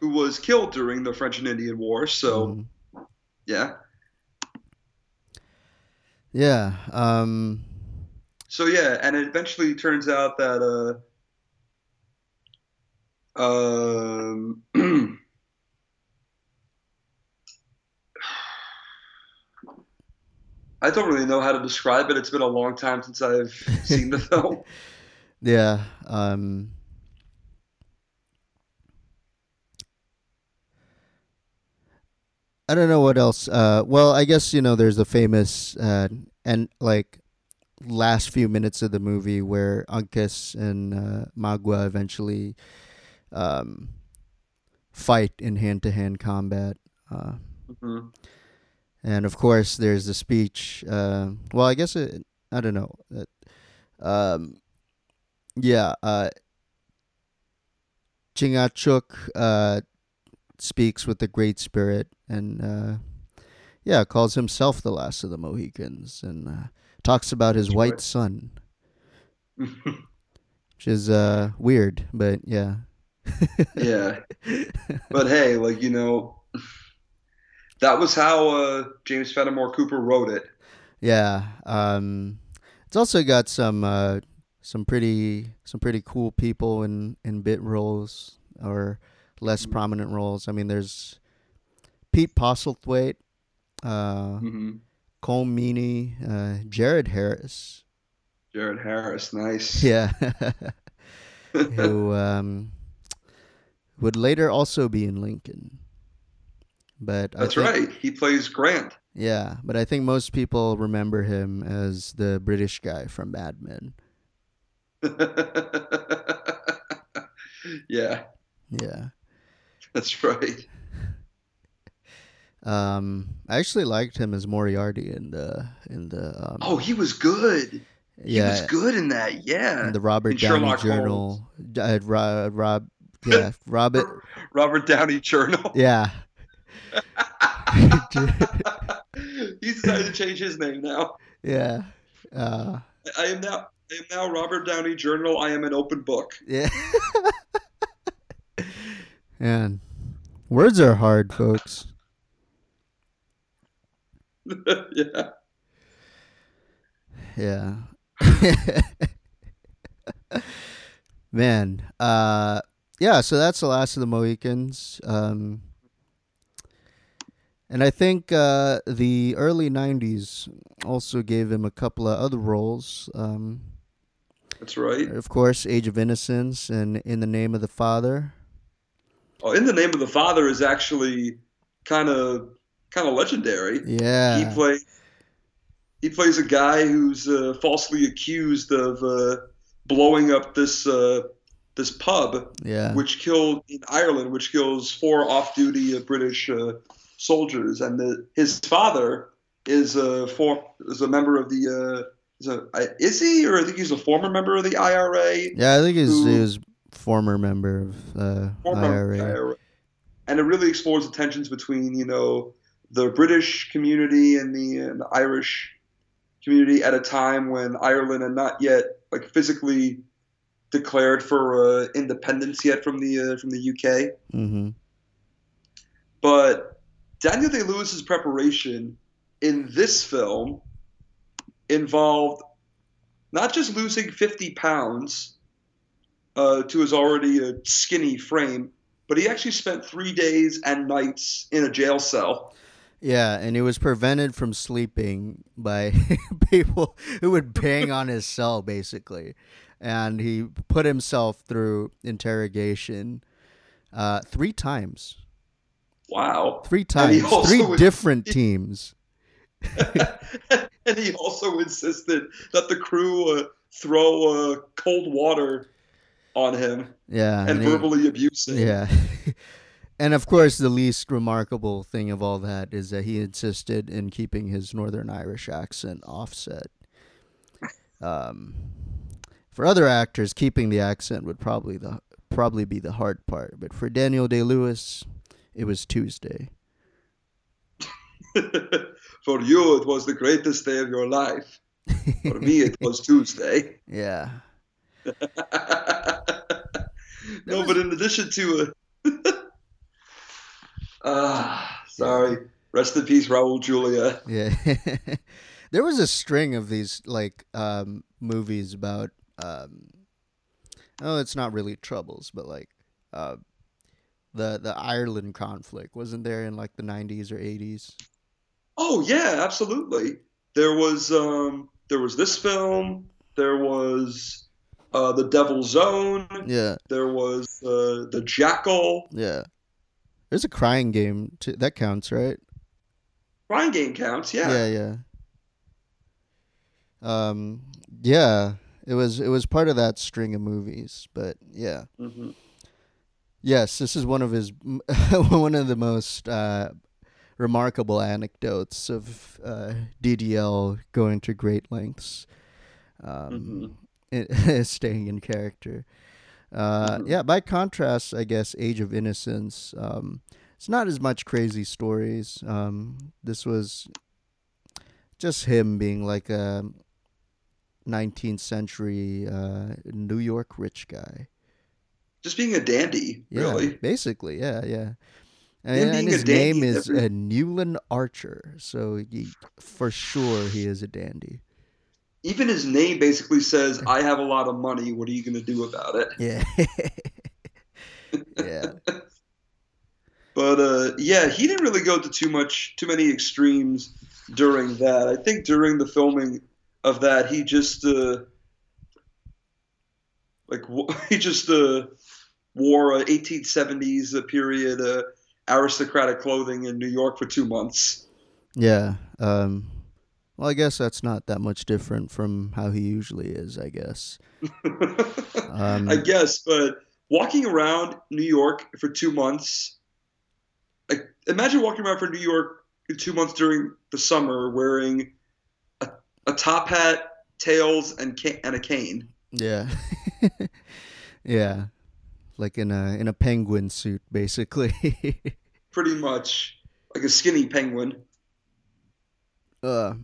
Who was killed during the French and Indian War. So. Mm yeah. Yeah. Um, so yeah, and it eventually turns out that uh, um, I don't really know how to describe it. It's been a long time since I've seen the film. Yeah. Um, I don't know what else. Uh, well, I guess you know there's the famous uh, and like last few minutes of the movie where Uncas and uh, Magua eventually um, fight in hand-to-hand combat. Uh, mm-hmm. And of course, there's the speech. Uh, well, I guess it, I don't know. Um, yeah, uh, Chingachgook uh, speaks with the Great Spirit and uh, yeah, calls himself the last of the Mohicans and uh, talks about his white son, which is uh, weird, but yeah. Yeah, but hey, like you know, that was how uh, James Fenimore Cooper wrote it. Yeah, um, it's also got some uh, some pretty some pretty cool people in in bit roles or less mm-hmm. prominent roles. I mean, there's Pete Postlethwaite, uh, mm-hmm. Colm Meaney, uh, Jared Harris. Jared Harris, nice. Yeah. Who um, would later also be in Lincoln. But that's think, right. He plays Grant. Yeah, but I think most people remember him as the British guy from Mad Men. yeah, Yeah. that's right. Um, I actually liked him as Moriarty in the in the um, Oh, he was good. He yeah was good in that. Yeah. in the Robert in Downey Sherlock Journal. Uh, Rob, yeah, Robert, Robert Downey Journal. yeah. He's decided to change his name now. yeah. Uh, I am now I am now Robert Downey Journal. I am an open book. yeah. Man, words are hard, folks. yeah. Yeah. Man, uh yeah, so that's the last of the Mohicans. Um and I think uh the early 90s also gave him a couple of other roles. Um That's right. of course, Age of Innocence and In the Name of the Father. Oh, in the name of the father is actually kind of kind of legendary. Yeah. He plays he plays a guy who's uh, falsely accused of uh, blowing up this uh, this pub, yeah. which killed in Ireland, which kills four off-duty uh, British uh, soldiers, and the, his father is a for is a member of the. Uh, is, a, is he or I think he's a former member of the IRA. Yeah, I think he's who- he was former member of uh former IRA. IRA. And it really explores the tensions between, you know, the British community and the, and the Irish community at a time when Ireland had not yet like physically declared for uh, independence yet from the uh, from the UK. Mhm. But Daniel Day Lewis's preparation in this film involved not just losing 50 pounds uh, to his already uh, skinny frame, but he actually spent three days and nights in a jail cell. Yeah, and he was prevented from sleeping by people who would bang on his cell, basically. And he put himself through interrogation uh, three times. Wow. Three times. Three was- different teams. and he also insisted that the crew uh, throw uh, cold water on him Yeah. and he- verbally abuse him. Yeah. And of course, the least remarkable thing of all that is that he insisted in keeping his Northern Irish accent offset. Um, for other actors, keeping the accent would probably the probably be the hard part, but for Daniel Day Lewis, it was Tuesday. For you, it was the greatest day of your life. For me, it was Tuesday. Yeah. no, but in addition to a. Ah, sorry. Rest in peace, Raul Julia. Yeah. there was a string of these like um movies about um oh it's not really troubles, but like uh the the Ireland conflict wasn't there in like the 90s or 80s. Oh yeah, absolutely. There was um, there was this film. There was uh, the Devil's Own. Yeah. There was uh, the Jackal. Yeah. There's a crying game too. That counts, right? Crying Game counts. Yeah. Yeah, yeah. Um yeah, it was it was part of that string of movies, but yeah. hmm Yes, this is one of his one of the most uh, remarkable anecdotes of uh, DDL going to great lengths, um, i- staying in character. Uh, Mhm. Yeah. By contrast, I guess Age of Innocence. Um, it's not as much crazy stories. Um, this was just him being like a 19th century uh, New York rich guy. Just being a dandy, Yeah, really. basically, yeah, yeah. And, and his name is every- uh, Newland Archer, so he, for sure he is a dandy. Even his name basically says, "I have a lot of money. What are you going to do about it?" Yeah, yeah, But uh, yeah, he didn't really go to too much, too many extremes during that. I think during the filming of that, he just uh, like he just uh, wore a 1870s period uh, aristocratic clothing in New York for two months. Yeah. Um, well, I guess that's not that much different from how he usually is. I guess. Um, I guess, but walking around New York for two months, like imagine walking around for New York in two months during the summer wearing a, a top hat, tails, and ca- and a cane. Yeah. yeah. Like in a in a penguin suit, basically. Pretty much like a skinny penguin. uh,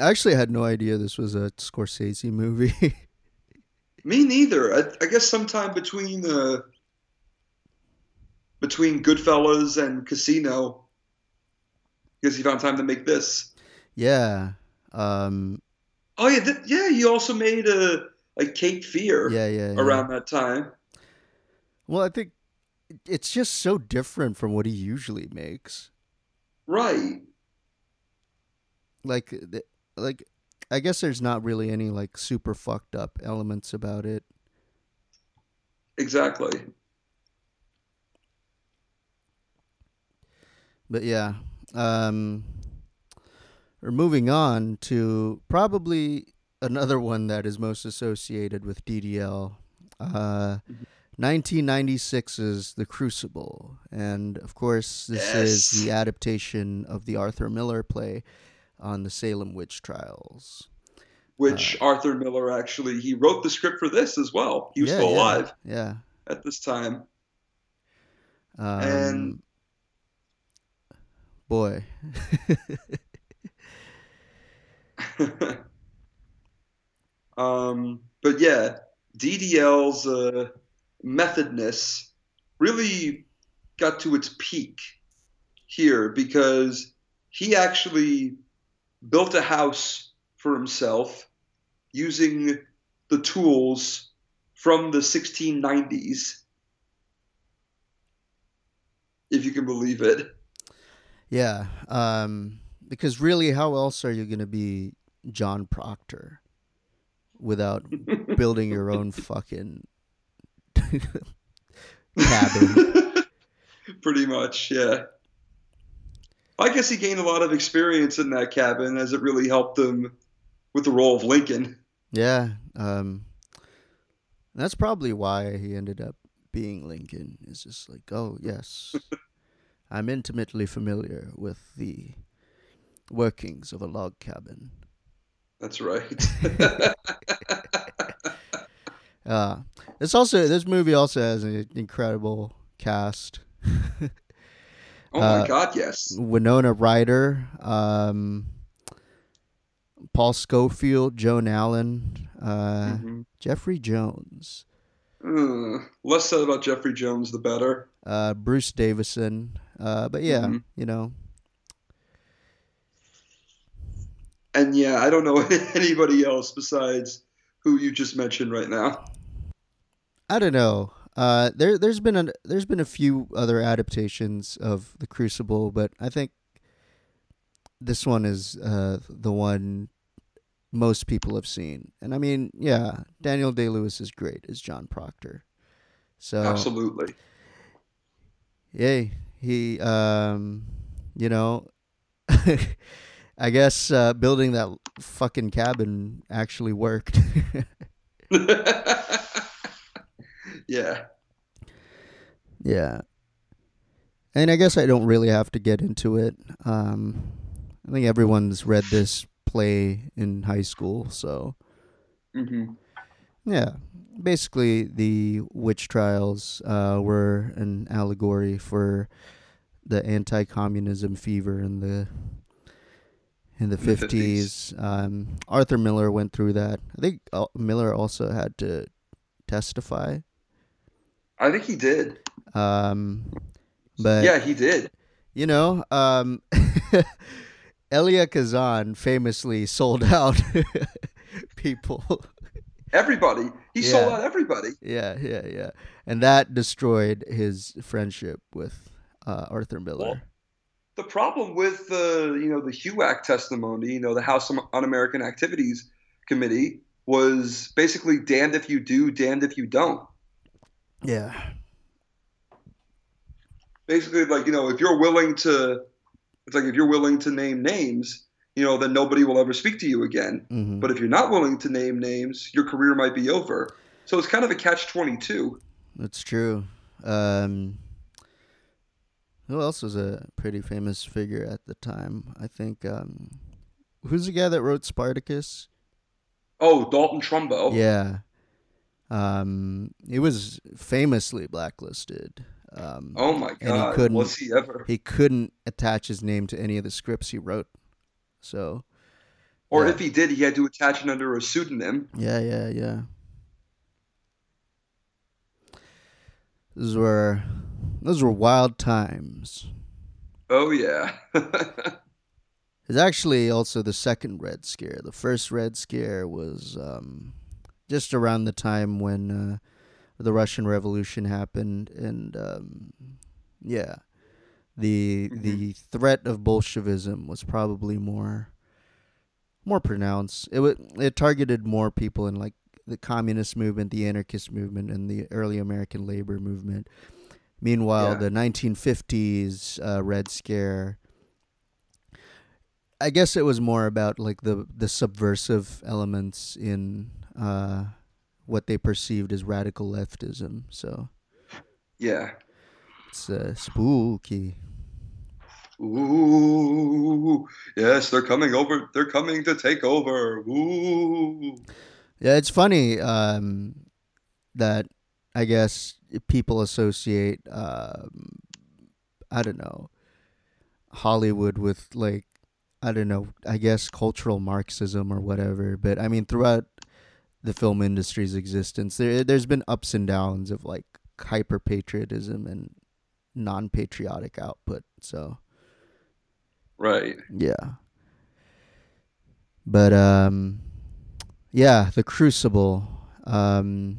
I actually had no idea this was a Scorsese movie. Me neither. I, I guess sometime between uh, between Goodfellas and Casino, because he found time to make this. yeah. Um. Oh yeah, th- yeah. He also made a like Cape Fear Yeah. Yeah. yeah. around that time. Well, I think it's just so different from what he usually makes. Right. Like, like, I guess there's not really any like super fucked up elements about it. Exactly. But yeah, um, we're moving on to probably another one that is most associated with DDL. Uh, 1996's The Crucible, and of course, this is the adaptation of the Arthur Miller play on the Salem witch trials. Which Arthur Miller actually he wrote the script for this as well. He was Yeah, still yeah, alive Yeah. at this time. Um, And- boy, um, but yeah, DDL's uh, methodness really got to its peak here because he actually built a house for himself using the tools from the 1690s, if you can believe it. yeah. Um, because really, how else are you gonna be John Proctor without building your own fucking cabin? Pretty much, yeah. I guess he gained a lot of experience in that cabin as it really helped him with the role of Lincoln. Yeah. Um, that's probably why he ended up being Lincoln. Is just like, oh yes, I'm intimately familiar with the workings of a log cabin. That's right. Uh, it's also this movie also has an incredible cast. oh Uh, my God, yes. Winona Ryder, um, Paul Scofield, Joan Allen, uh, Mhm. Jeffrey Jones, Uh, less said about Jeffrey Jones, the better. uh, Bruce Davison. Uh, but yeah, Mhm. you know, And yeah, I don't know anybody else besides who you just mentioned right now. I don't know. Uh, there, there's been a there's been a few other adaptations of the Crucible, but I think this one is uh, the one most people have seen. And I mean, yeah, Daniel Day Lewis is great as John Proctor. So Absolutely. yay, he, um, you know, I guess uh, building that fucking cabin actually worked. yeah. Yeah. And I guess I don't really have to get into it. Um, I think everyone's read this play in high school, so hmm yeah. Basically, the witch trials uh, were an allegory for the anti-communism fever in the in the In the 50s. fifties. Um, Arthur Miller went through that. I think uh, Miller also had to testify. I think he did. Um, but yeah, he did. You know, um, Elia Kazan famously sold out people. Everybody. He sold out everybody. yeah, yeah, yeah. And that destroyed his friendship with uh, Arthur Miller. Well, The problem with the, you know, the HUAC testimony, you know, the House Un-American Activities Committee was basically damned if you do, damned if you don't. Yeah. Basically, like, you know, if you're willing to It's like if you're willing to name names, you know, then nobody will ever speak to you again. Mhm. But if you're not willing to name names, your career might be over. So it's kind of a catch 22. That's true. Um, who else was a pretty famous figure at the time? I think. Um, who's the guy that wrote Spartacus? Oh, Dalton Trumbo. Yeah. Um, he was famously blacklisted. Um, Oh my And he God. couldn't- Was he ever? he couldn't attach his name to any of the scripts he wrote. So, Or yeah. if he did, he had to attach it under a pseudonym. yeah, yeah, yeah. Those were those were wild times. Oh yeah. It's actually also the second Red Scare. The first Red Scare was um, just around the time when uh, the Russian Revolution happened, and um, yeah, the Mhm. the threat of Bolshevism was probably more more pronounced. It wa it targeted more people in like the communist movement, the anarchist movement, and the early American labor movement. Meanwhile, Yeah. the 1950s uh, Red Scare I guess it was more about like the the subversive elements in uh, what they perceived as radical leftism. So yeah. it's uh, spooky. Ooh. Yes, they're coming over. They're coming to take over. Ooh. Yeah, it's funny um, that I guess people associate um, I don't know Hollywood with like I don't know I guess cultural Marxism or whatever. But I mean throughout the film industry's existence, there there's been ups and downs of like hyper patriotism and non patriotic output. So Right. yeah. But um yeah, the Crucible. Um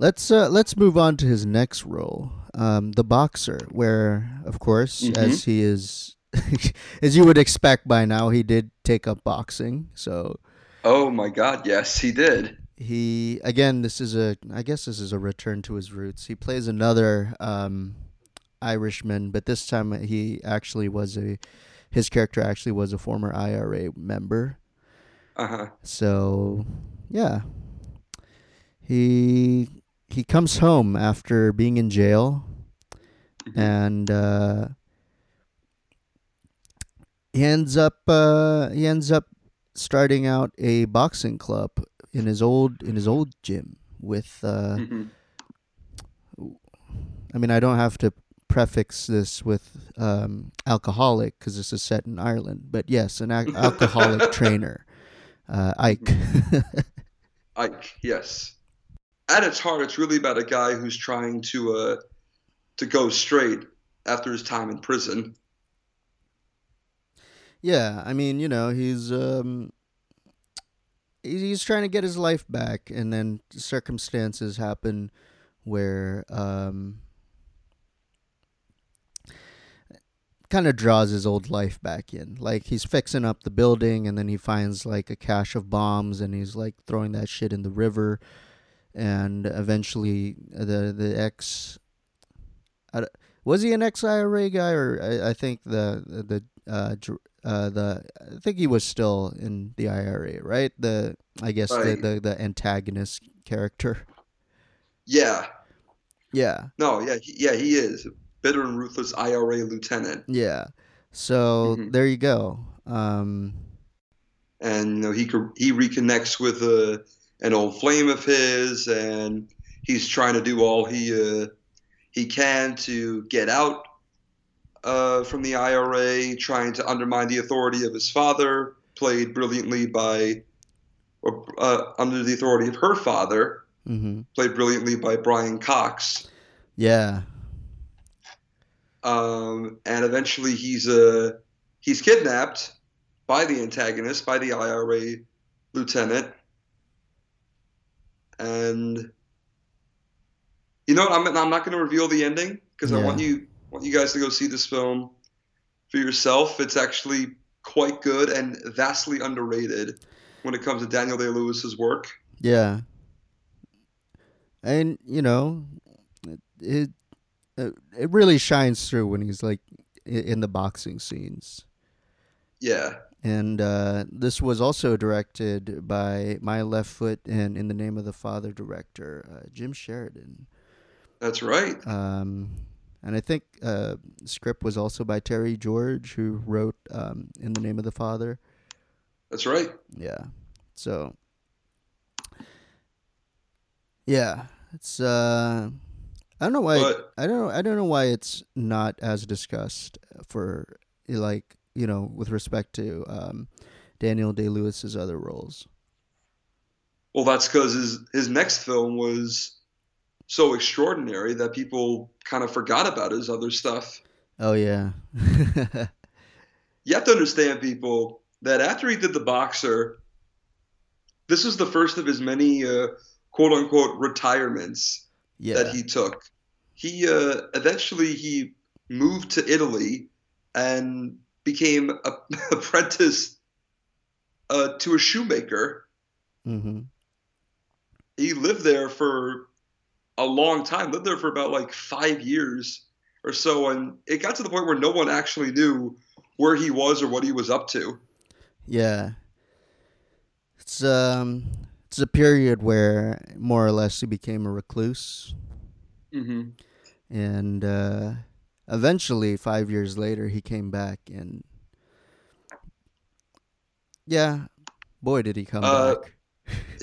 Let's uh, let's move on to his next role, um, the boxer, where of course, Mhm. as he is, as you would expect by now, he did take up boxing. So Oh my God. Yes, he did. he again, this is a, I guess this is a return to his roots. He plays another um, Irishman, but this time he actually was a, his character actually was a former IRA member. Uh huh. So, yeah. He he comes home after being in jail Mhm. and uh, he ends up uh, he ends up starting out a boxing club in his old in his old gym with uh, Mhm. I mean I don't have to prefix this with um, alcoholic because this is set in Ireland but yes an al- alcoholic trainer uh, Ike Ike. Yes. At its heart, it's really about a guy who's trying to uh to go straight after his time in prison. Yeah, I mean, you know, he's um he's, trying to get his life back and then circumstances happen where um kind of draws his old life back in. Like he's fixing up the building and then he finds like a cache of bombs and he's like throwing that shit in the river and eventually the the ex was he an ex IRA guy or I, I think the the uh, uh the I think he was still in the IRA, right? The I guess Right. the, the the antagonist character. Yeah. Yeah. No. Yeah. He, yeah. He is bitter and ruthless IRA lieutenant, Yeah. So Mhm. there you go. Um and you know he he reconnects with uh, an old flame of his, and he's trying to do all he uh, he can to get out uh, from the IRA, trying to undermine the authority of his father, played brilliantly by, or uh, under the authority of her father, mhm. played brilliantly by Brian Cox. Yeah. um, and eventually he's uh, he's kidnapped by the antagonist, by the IRA lieutenant, and you know what? I'm I'm not going to reveal the ending because I want you want you guys to go see this film for yourself. It's actually quite good and vastly underrated when it comes to Daniel Day Lewis's work. Yeah. And you know, it, it really shines through when he's like in the boxing scenes. Yeah. And uh, this was also directed by My Left Foot and In the Name of the Father director uh, Jim Sheridan. That's right. Um, and I think uh, script was also by Terry George, who wrote um, In the Name of the Father. That's right. Yeah. So, yeah, it's uh, I don't know why but, I don't know I don't know why it's not as discussed for like you know with respect to um, Daniel Day Lewis's other roles. Well, that's because his his next film was so extraordinary that people kind of forgot about his other stuff. Oh yeah. you have to understand, people, that after he did The Boxer, this was the first of his many uh, quote unquote retirements yeah. that he took. He uh, eventually he moved to Italy and became a apprentice uh, to a shoemaker. Mm-hmm. He lived there for a long time. Lived there for about like five years or so, and it got to the point where no one actually knew where he was or what he was up to. Yeah, it's um, it's a period where more or less he became a recluse. Mm-hmm. And uh, eventually, five years later, he came back and yeah, boy, did he come uh, back.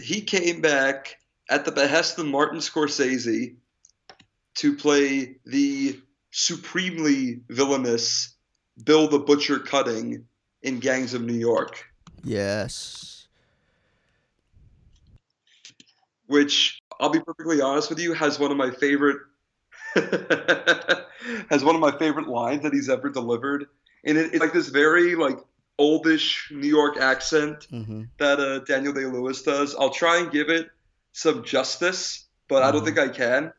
he came back at the behest of Martin Scorsese to play the supremely villainous Bill the Butcher Cutting in Gangs of New York. Yes. Which I'll be perfectly honest with you has one of my favorite has one of my favorite lines that he's ever delivered. And it, it's like this very like oldish New York accent mm-hmm. that uh, Daniel Day Lewis does. I'll try and give it some justice, but mm-hmm. I don't mm-hmm. think I can.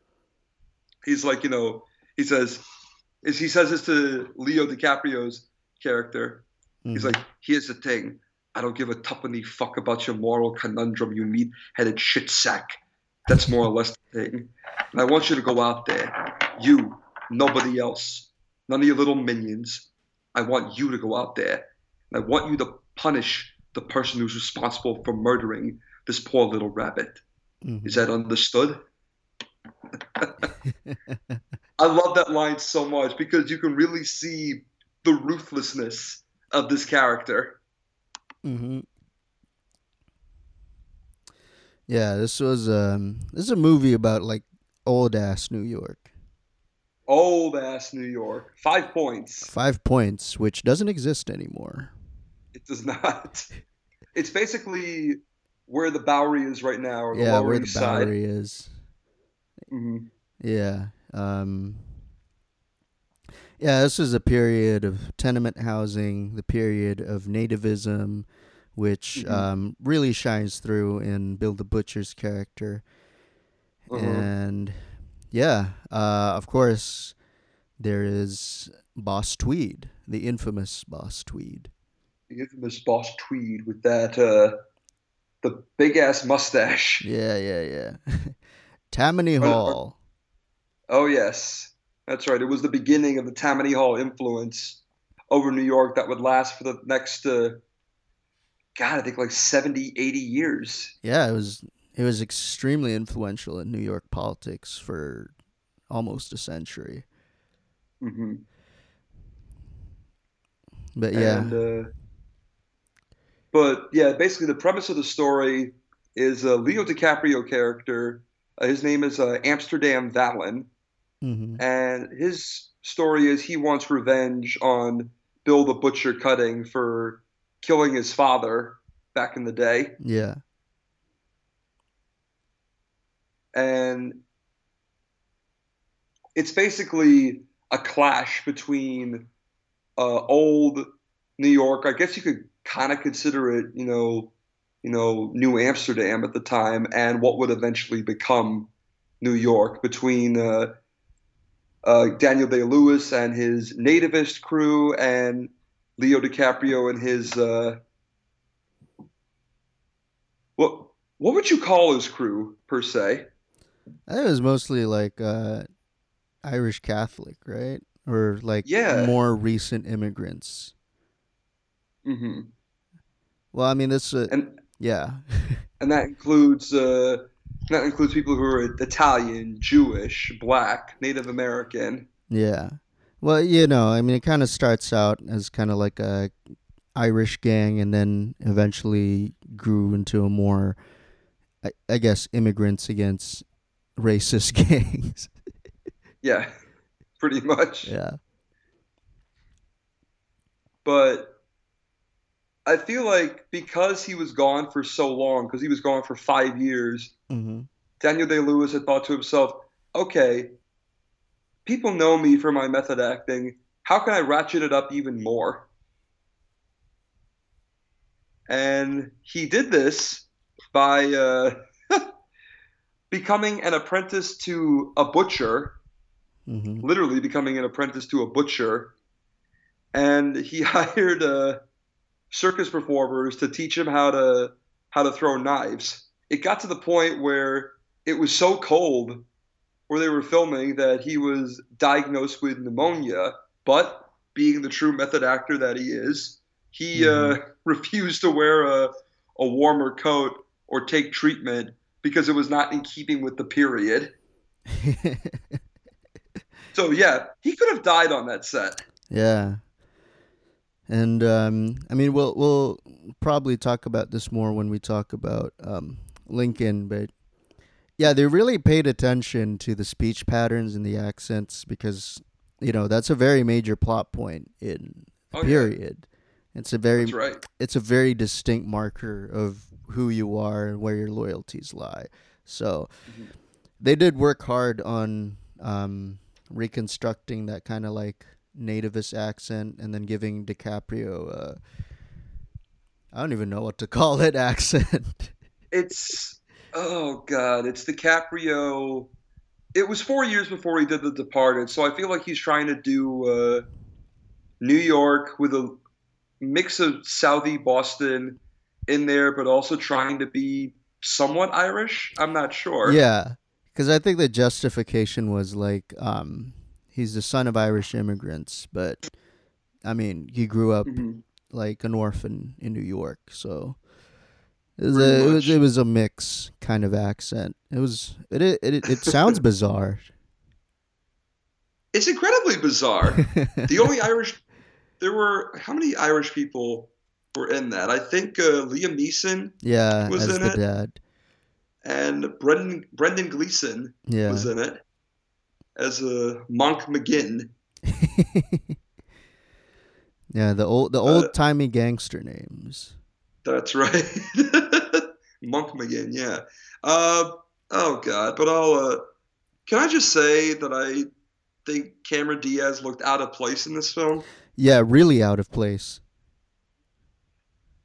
He's like, you know, he says, is he says this to Leo DiCaprio's character. Mm-hmm. He's like, here's the thing. I don't give a tuppenny fuck about your moral conundrum, you meat-headed shit sack. That's more or less the thing. And I want you to go out there, you, nobody else, none of your little minions. I want you to go out there and I want you to punish the person who's responsible for murdering this poor little rabbit. Mm-hmm. Is that understood? I love that line so much because you can really see the ruthlessness of this character. Mm-hmm. Yeah, this was um this is a movie about like old ass New York. Old ass New York. Five points. Five points, which doesn't exist anymore. It does not. It's basically where the Bowery is right now, or the yeah, Lower where the Bowery side. is. Mm-hmm. Yeah. Um, yeah, this is a period of tenement housing, the period of nativism, which mm-hmm. um, really shines through in Bill the Butcher's character. Uh-huh. And yeah, uh, of course, there is Boss Tweed, the infamous Boss Tweed the infamous Boss Tweed with that uh, the big ass mustache. Yeah, yeah, yeah. Tammany Hall. Oh yes, that's right. It was the beginning of the Tammany Hall influence over New York that would last for the next, uh, God, I think like 70, 80 years. Yeah, it was. It was extremely influential in New York politics for almost a century. Mm-hmm. But yeah. And, uh, but yeah, basically the premise of the story is a Leo DiCaprio character. Uh, his name is uh, Amsterdam Vallon, mm-hmm. and his story is he wants revenge on Bill the Butcher Cutting for killing his father back in the day. Yeah. And it's basically a clash between uh, old New York. I guess you could kind of consider it, you know, you know, New Amsterdam at the time, and what would eventually become New York between uh, uh, Daniel Day Lewis and his nativist crew, and Leo DiCaprio and his uh, what what would you call his crew per se? It was mostly like uh, Irish Catholic, right? Or like Yeah. more recent immigrants. hmm Well, I mean, this, uh, And yeah, and that includes uh, that includes people who are Italian, Jewish, Black, Native American. yeah. Well, you know, I mean, it kind of starts out as kind of like a Irish gang, and then eventually grew into a more, I, I guess, immigrants against racist gangs. Yeah, pretty much. yeah. But I feel like because he was gone for so long, because he was gone for five years, hmm Daniel Day Lewis had thought to himself, okay, people know me for my method acting. How can I ratchet it up even more? And he did this by uh, becoming an apprentice to a butcher, hmm literally becoming an apprentice to a butcher. And he hired uh, circus performers to teach him how to how to throw knives. It got to the point where it was so cold where they were filming that he was diagnosed with pneumonia, but being the true method actor that he is, he uh, refused to wear a, a warmer coat or take treatment because it was not in keeping with the period. So yeah, he could have died on that set. Yeah. And um, I mean, we'll we'll probably talk about this more when we talk about um, Lincoln, but yeah, they really paid attention to the speech patterns and the accents because you know that's a very major plot point in the Oh, yeah. period. It's a very right. it's a very distinct marker of who you are and where your loyalties lie. So Mhm. they did work hard on um, reconstructing that kind of like nativist accent and then giving DiCaprio uh, I don't even know what to call it accent. It's oh god, it's DiCaprio. It was four years before he did The Departed, so I feel like he's trying to do uh, New York with a mix of Southie Boston in there, but also trying to be somewhat Irish. I'm not sure. yeah, because I think the justification was like um, he's the son of Irish immigrants, but I mean he grew up Mhm. like an orphan in New York, so it was, a, it, was, it was a mix kind of accent. It was it it it, it sounds bizarre. It's incredibly bizarre. the only Irish there were how many Irish people were in that? I think uh, Liam Neeson yeah, was as in the it. dad. and Brendan Brendan Gleeson Yeah. was in it as a Monk McGinn. yeah, the old the Uh, old timey gangster names. That's right, Monk McGinn. Yeah. Uh, oh God, but I'll. Uh, can I just say that I think Cameron Diaz looked out of place in this film? Yeah, really out of place.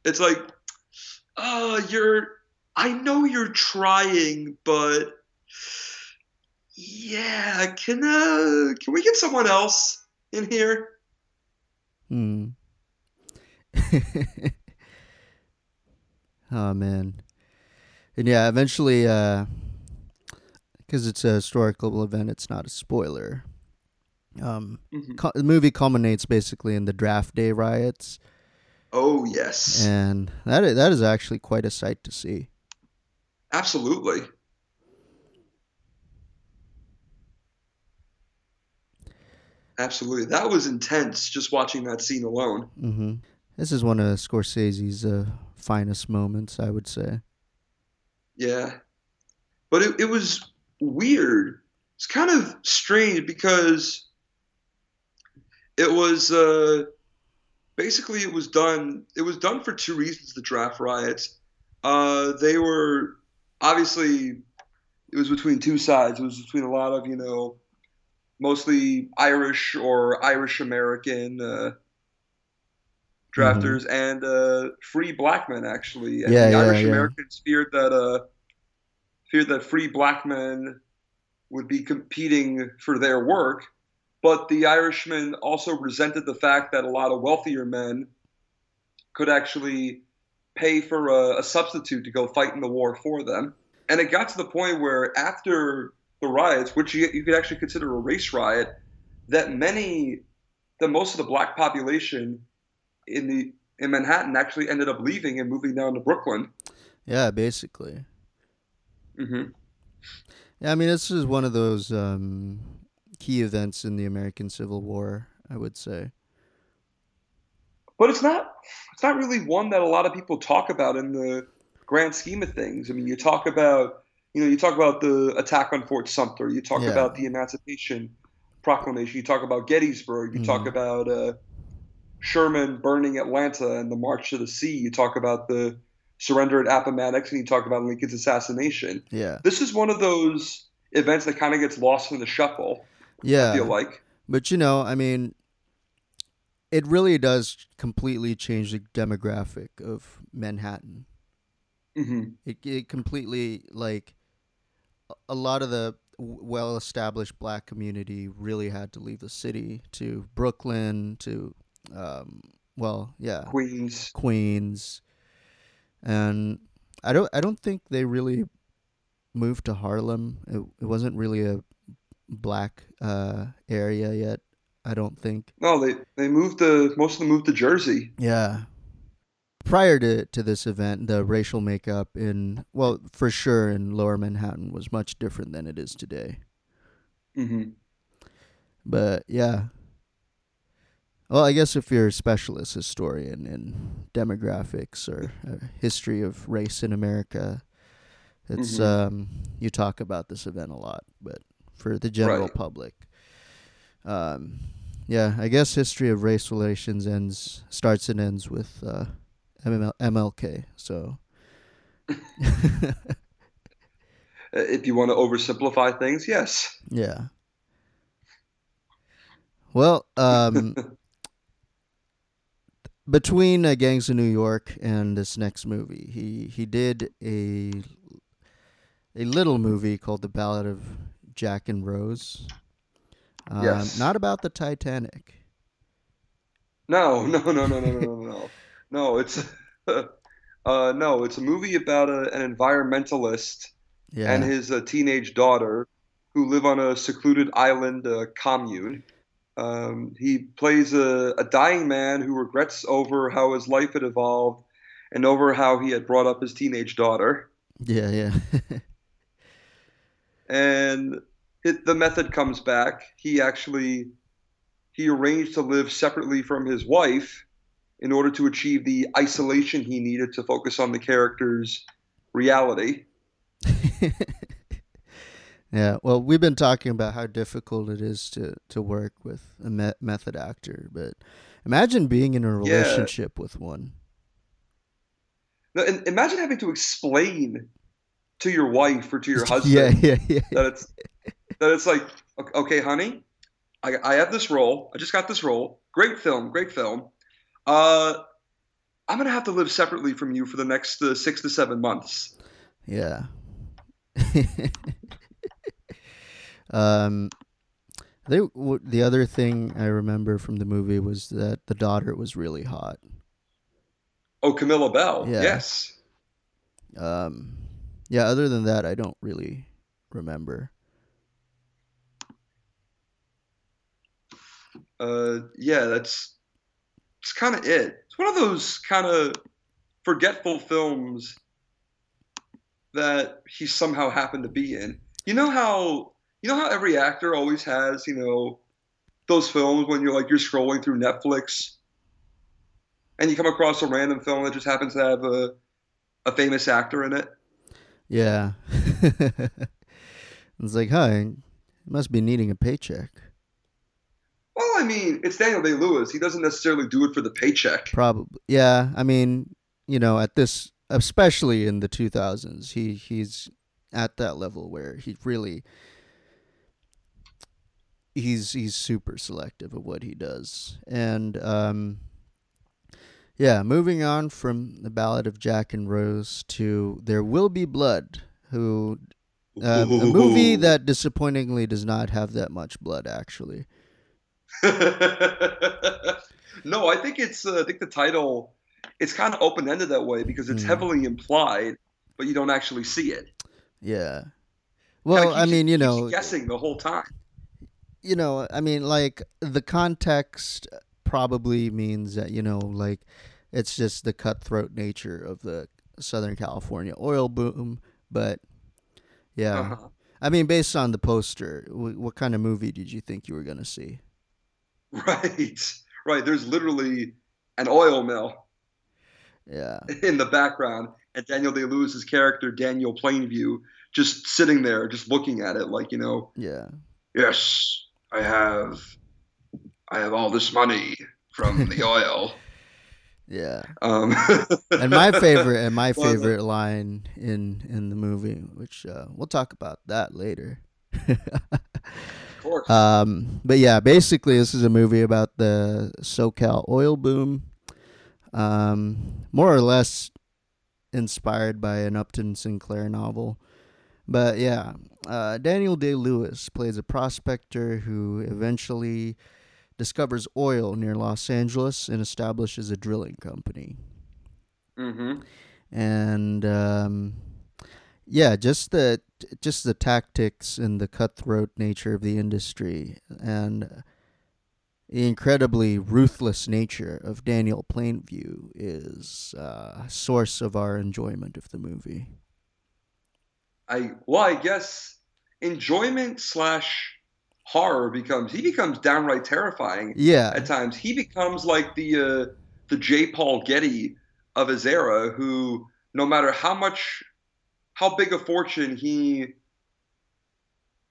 It's like, uh, you're. I know you're trying, but yeah, can uh, can we get someone else in here? Hmm. oh man. And yeah, eventually uh because it's a historical event, it's not a spoiler. Um Mhm. cu- the movie culminates basically in the draft day riots Oh yes. and that is, that is actually quite a sight to see. Absolutely. Absolutely. That was intense just watching that scene alone. Mm-hmm. This is one of Scorsese's uh, finest moments, I would say. Yeah. But it, it was weird. It's kind of strange because it was uh, basically it was done it was done for two reasons the draft riots. Uh, they were obviously it was between two sides. It was between a lot of, you know, mostly Irish or Irish American uh, drafters and uh, free black men actually. And Yeah, the yeah, Irish yeah. Americans feared that uh, feared that free black men would be competing for their work, but the Irishmen also resented the fact that a lot of wealthier men could actually pay for a, a substitute to go fight in the war for them. And it got to the point where after the riots, which you, you could actually consider a race riot, that many, that most of the black population in the in Manhattan actually ended up leaving and moving down to Brooklyn. Yeah, basically. Mm-hmm. Yeah, I mean, this is one of those um, key events in the American Civil War, I would say. But it's not it's not really one that a lot of people talk about in the grand scheme of things. I mean, you talk about you know you talk about the attack on Fort Sumter, you talk Yeah. about the Emancipation Proclamation, you talk about Gettysburg, you talk Mhm. about uh, Sherman burning Atlanta and the March to the Sea, you talk about the surrender at Appomattox, and you talk about Lincoln's assassination. Yeah. This is one of those events that kind of gets lost in the shuffle. Yeah, I feel like. But you know, I mean, it really does completely change the demographic of Manhattan. hmm It it completely like a- lot of the well established black community really had to leave the city to Brooklyn to um well yeah Queens. Queens and I don't I don't think they really moved to Harlem it, it wasn't really a black uh area yet I don't think No, they they moved to most of them moved to Jersey. Yeah. Prior to, to this event, the racial makeup in, well, for sure in lower Manhattan was much different than it is today. hmm But yeah. Well, I guess if you're a specialist historian in demographics or uh, history of race in America, it's Mhm. um you talk about this event a lot, but for the general Right. public, um, yeah, I guess history of race relations ends starts and ends with uh, ML- MLK. So Uh, If you want to oversimplify things, yes. yeah. Well, um, between uh, Gangs of New York and this next movie, he he did a a little movie called The Ballad of Jack and Rose. Um, Yes. Not about the Titanic. No, no, no, no, no, no, no, no. No, it's uh, no, it's a movie about a, an environmentalist Yeah. and his uh, teenage daughter who live on a secluded island uh, commune. Um, he plays a, a dying man who regrets over how his life had evolved and over how he had brought up his teenage daughter. yeah, yeah. and it, the method comes back. He actually he arranged to live separately from his wife in order to achieve the isolation he needed to focus on the character's reality. yeah. Well, we've been talking about how difficult it is to, to work with a me- method actor, but imagine being in a Yeah. relationship with one. Now, and imagine having to explain to your wife or to your husband Yeah, yeah, yeah. that it's that it's like, okay, honey, I, I have this role. I just got this role. Great film, great film. Uh, I'm gonna have to live separately from you for the next uh, six to seven months. Yeah. um, they w- the other thing I remember from the movie was that the daughter was really hot. Oh, Camilla Belle. Yeah. Yes. Um, yeah. Other than that, I don't really remember. Uh, yeah, that's it's kind of it. It's one of those kind of forgetful films that he somehow happened to be in. You know how you know how every actor always has, you know, those films when you're like you're scrolling through Netflix and you come across a random film that just happens to have a a famous actor in it. Yeah. it's like, hi, must be needing a paycheck. Well, I mean, it's Daniel Day Lewis. He doesn't necessarily do it for the paycheck. Probably. Yeah. I mean, you know, at this, especially in the 2000s, he he's at that level where he really he's he's super selective of what he does. And um yeah, moving on from the Ballad of Jack and Rose to There Will Be Blood, who um, a movie that disappointingly does not have that much blood actually. no, I think it's. Uh, I think the title. It's kind of open ended that way because it's Hmm. heavily implied, but you don't actually see it. Yeah. Well, I mean, you know, guessing the whole time. You know, I mean, like the context probably means that you know, like it's just the cutthroat nature of the Southern California oil boom. But yeah, uh-huh. I mean, based on the poster, w- what kind of movie did you think you were going to see? Right, right. There's literally an oil mill. Yeah. In the background, and Daniel Day Lewis's character, Daniel Plainview, just sitting there, just looking at it, like you know. Yeah. Yes, I have, I have all this money from the oil. Yeah. Um, and my favorite and my favorite line in in the movie, which uh, we'll talk about that later. Um, but yeah, basically, this is a movie about the SoCal oil boom, um, more or less inspired by an Upton Sinclair novel. But yeah, uh, Daniel Day Lewis plays a prospector who eventually discovers oil near Los Angeles and establishes a drilling company. Mm-hmm. And um, yeah, just the just the tactics and the cutthroat nature of the industry and the incredibly ruthless nature of Daniel Plainview is uh, a source of our enjoyment of the movie. I well, I guess enjoyment slash horror becomes he becomes downright terrifying. Yeah. At times he becomes like the uh, the J. Paul Getty of his era, who no matter how much how big a fortune he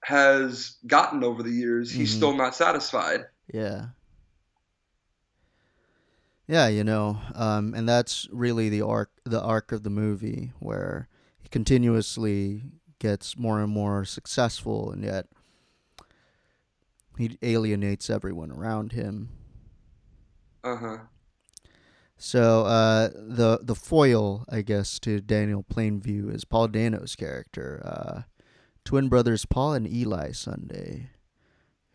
has gotten over the years, he's mm-hmm. still not satisfied. Yeah. Yeah, you know, um, and that's really the arc the arc of the movie where he continuously gets more and more successful and yet he alienates everyone around him. Uh huh. So uh, the the foil, I guess, to Daniel Plainview is Paul Dano's character, uh, twin brothers Paul and Eli Sunday,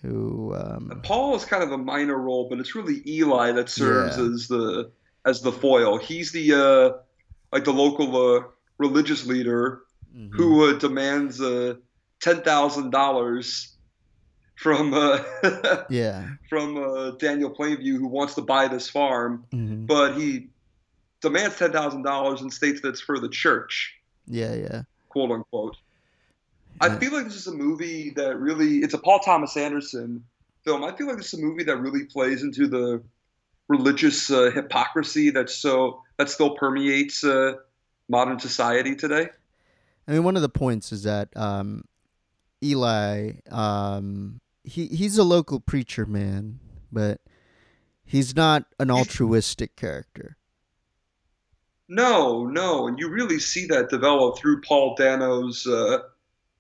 who um, Paul is kind of a minor role, but it's really Eli that serves yeah. as the as the foil. He's the uh, like the local uh, religious leader mm-hmm. who uh, demands uh, ten thousand dollars from uh, yeah from uh, Daniel Plainview who wants to buy this farm, mm-hmm. but he demands ten thousand dollars and states that's for the church. Yeah, yeah, quote unquote. Yeah. I feel like this is a movie that really it's a Paul Thomas Anderson film. I feel like this is a movie that really plays into the religious uh, hypocrisy that's so that still permeates uh, modern society today. I mean, one of the points is that um, Eli um, he he's a local preacher man, but he's not an altruistic character. No, no, and you really see that develop through Paul Dano's uh,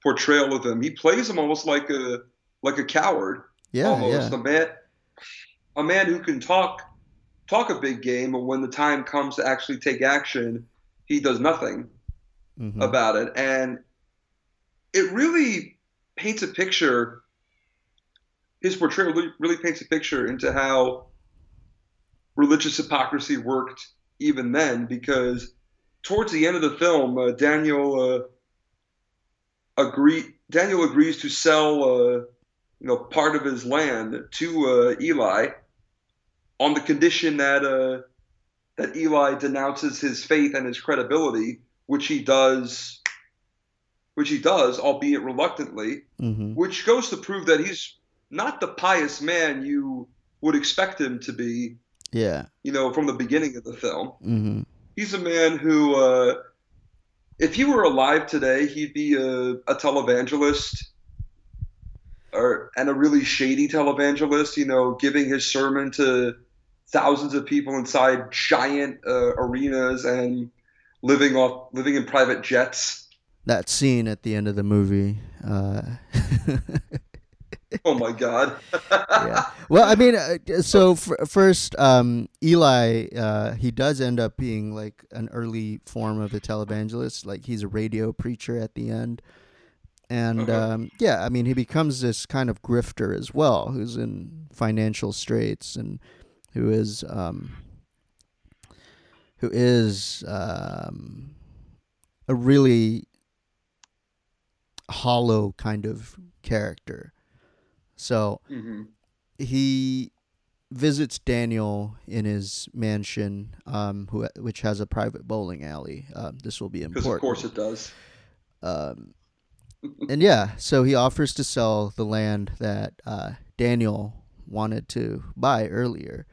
portrayal of him. He plays him almost like a like a coward. Yeah, almost yeah. a man, a man who can talk talk a big game, but when the time comes to actually take action, he does nothing mm-hmm. about it. And it really paints a picture his portrayal really, really paints a picture into how religious hypocrisy worked even then because towards the end of the film uh, daniel uh, agree daniel agrees to sell uh, you know part of his land to uh, eli on the condition that uh, that eli denounces his faith and his credibility which he does which he does albeit reluctantly mm-hmm. which goes to prove that he's not the pious man you would expect him to be. Yeah. You know, from the beginning of the film. Mm-hmm. He's a man who, uh, if he were alive today, he'd be a, a televangelist or and a really shady televangelist. You know, giving his sermon to thousands of people inside giant uh, arenas and living off living in private jets. That scene at the end of the movie. Uh... oh my god. yeah. Well, I mean, uh, so f- first, um, Eli, uh, he does end up being like an early form of a televangelist. Like he's a radio preacher at the end. And uh-huh. um, yeah, I mean, he becomes this kind of grifter as well, who's in financial straits and who is um, who is um, a really hollow kind of character. So hmm he visits Daniel in his mansion, um, who which has a private bowling alley. Um, this will be important. of course it does. Um, and yeah, so he offers to sell the land that uh, Daniel wanted to buy earlier,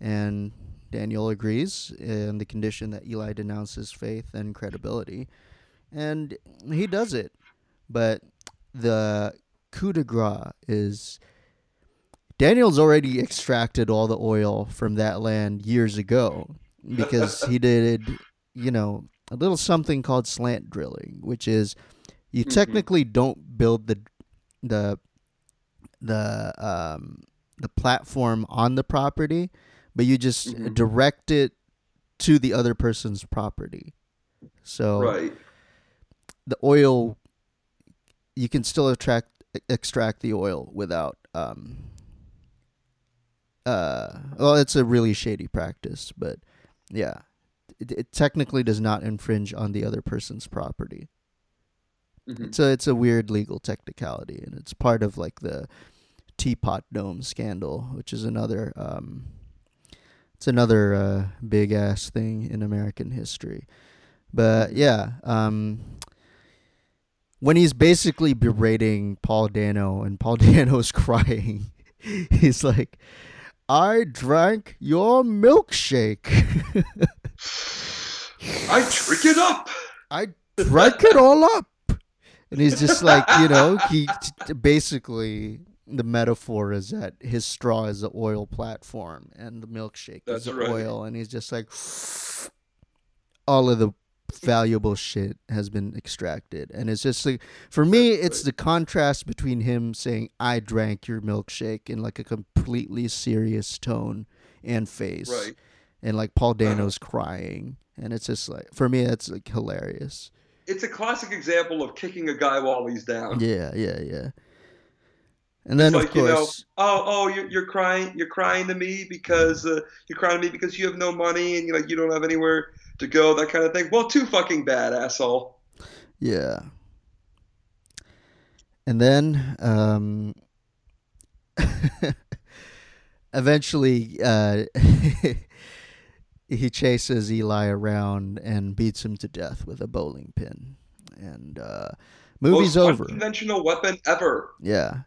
and Daniel agrees in the condition that Eli denounces faith and credibility, and he does it. But the coup de grace is Daniel's already extracted all the oil from that land years ago because he did, you know, a little something called slant drilling, which is you Mhm. technically don't build the the the um the platform on the property, but you just Mhm. direct it to the other person's property. So Right. the oil you can still attract extract the oil without um uh well it's a really shady practice but yeah it, it technically does not infringe on the other person's property. Hmm it's a it's a weird legal technicality and it's part of like the teapot dome scandal which is another um it's another uh, big ass thing in american history. But yeah um when he's basically berating paul dano and paul dano's crying he's like i drank your milkshake I drink it up. I drank it all up. And he's just like, you know, he t- basically the metaphor is that his straw is the oil platform and the milkshake That's is the right. oil, and he's just like, all of the valuable shit has been extracted, and it's just like, for me, it's the contrast between him saying "I drank your milkshake" in like a completely serious tone and face, Right. and like Paul Dano's crying, and it's just like for me, that's like hilarious. It's a classic example of kicking a guy while he's down. Yeah, yeah, yeah. And then It's of like, you know, course, Oh, oh, you're, you're crying. You're crying to me because uh, you're crying to me because you have no money and you like you don't have anywhere to go. That kind of thing. Well, too fucking bad, asshole. yeah. And then um eventually uh he chases Eli around and beats him to death with a bowling pin. And uh movie's Most over. unconventional weapon ever. Yeah.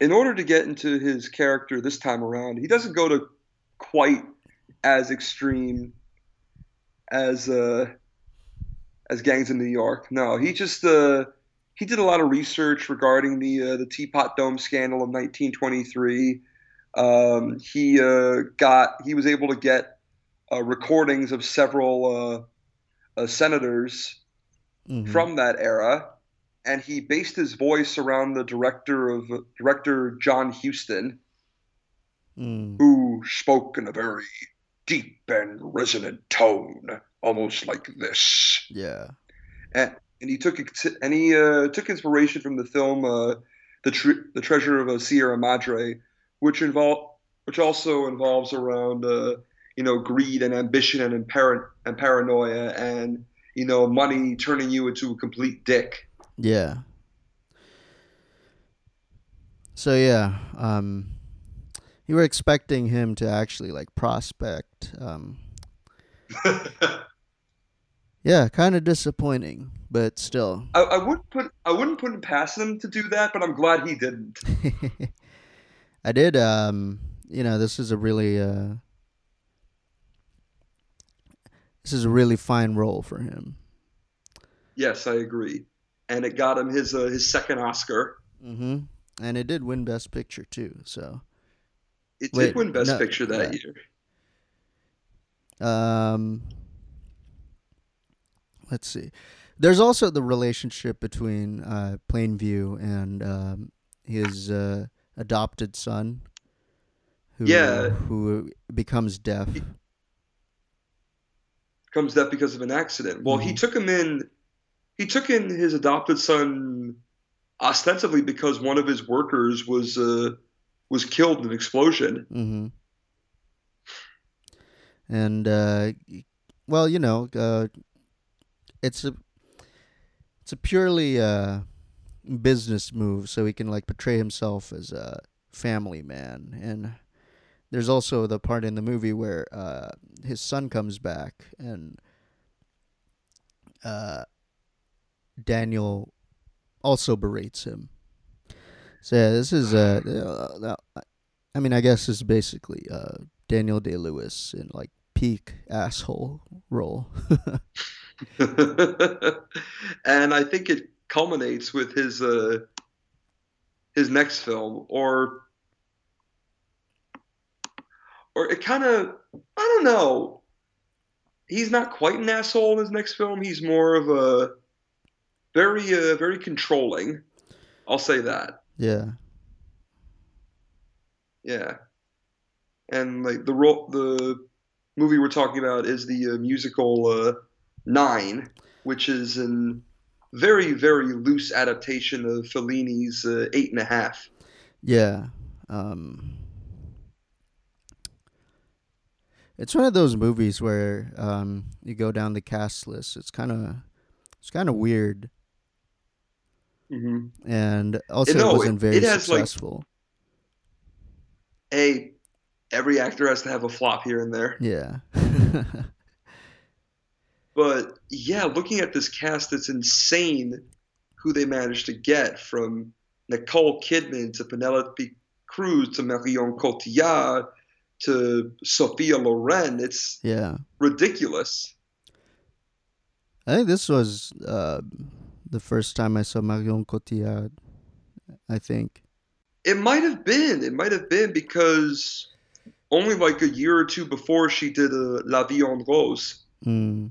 in order to get into his character this time around, he doesn't go to quite as extreme as uh, as Gangs in New York. No, he just uh, he did a lot of research regarding the uh, the Teapot Dome scandal of 1923. Um, he uh, got he was able to get uh, recordings of several uh, uh, senators Mhm. from that era, and he based his voice around the director of director John Huston, Mm. who spoke in a very deep and resonant tone, almost like this. Yeah. And, and he took and he uh, took inspiration from the film uh, the Tre- the Treasure of uh, Sierra Madre, which involve which also involves around uh, you know greed and ambition and impar- and paranoia and you know money turning you into a complete dick. Yeah. So yeah, um you were expecting him to actually like prospect. Um yeah, kind of disappointing, but still. I, I would put I wouldn't put it past him to do that, but I'm glad he didn't. I did um you know, this is a really uh this is a really fine role for him. Yes, I agree, and it got him his uh, his second Oscar. Mm-hmm. And it did win best picture too, so It Wait, did win Best no, Picture that yeah. year. Um, let's see. There's also the relationship between uh, Plainview and um, his uh, adopted son, who Yeah. who becomes deaf. Comes that because of an accident. Well, he Mhm. took him in. He took in his adopted son ostensibly because one of his workers was uh, was killed in an explosion. hmm And uh, well, you know, uh, it's a it's a purely uh, business move, so he can like portray himself as a family man. And there's also the part in the movie where uh, his son comes back and uh, Daniel also berates him. So yeah, this is uh, uh, I mean, I guess is basically uh, Daniel Day Lewis in like peak asshole role. and I think it culminates with his uh, his next film, or or it kind of I don't know. He's not quite an asshole in his next film. He's more of a very uh, very controlling. I'll say that. Yeah. Yeah. And like the role, the movie we're talking about is the uh, musical uh, Nine, which is a very very loose adaptation of Fellini's uh, Eight and a Half. Yeah. Um, it's one of those movies where um, you go down the cast list. It's kind of it's kind of weird, mm-hmm. and also it, wasn't very it successful. Like, a every actor has to have a flop here and there. Yeah. but yeah, looking at this cast, it's insane who they managed to get from Nicole Kidman to Penelope Cruz to Marion Cotillard to Sophia Loren. It's yeah ridiculous. I think this was uh, the first time I saw Marion Cotillard. I think it might have been. It might have been because only like a year or two before she did uh, La Vie en Rose. Mm.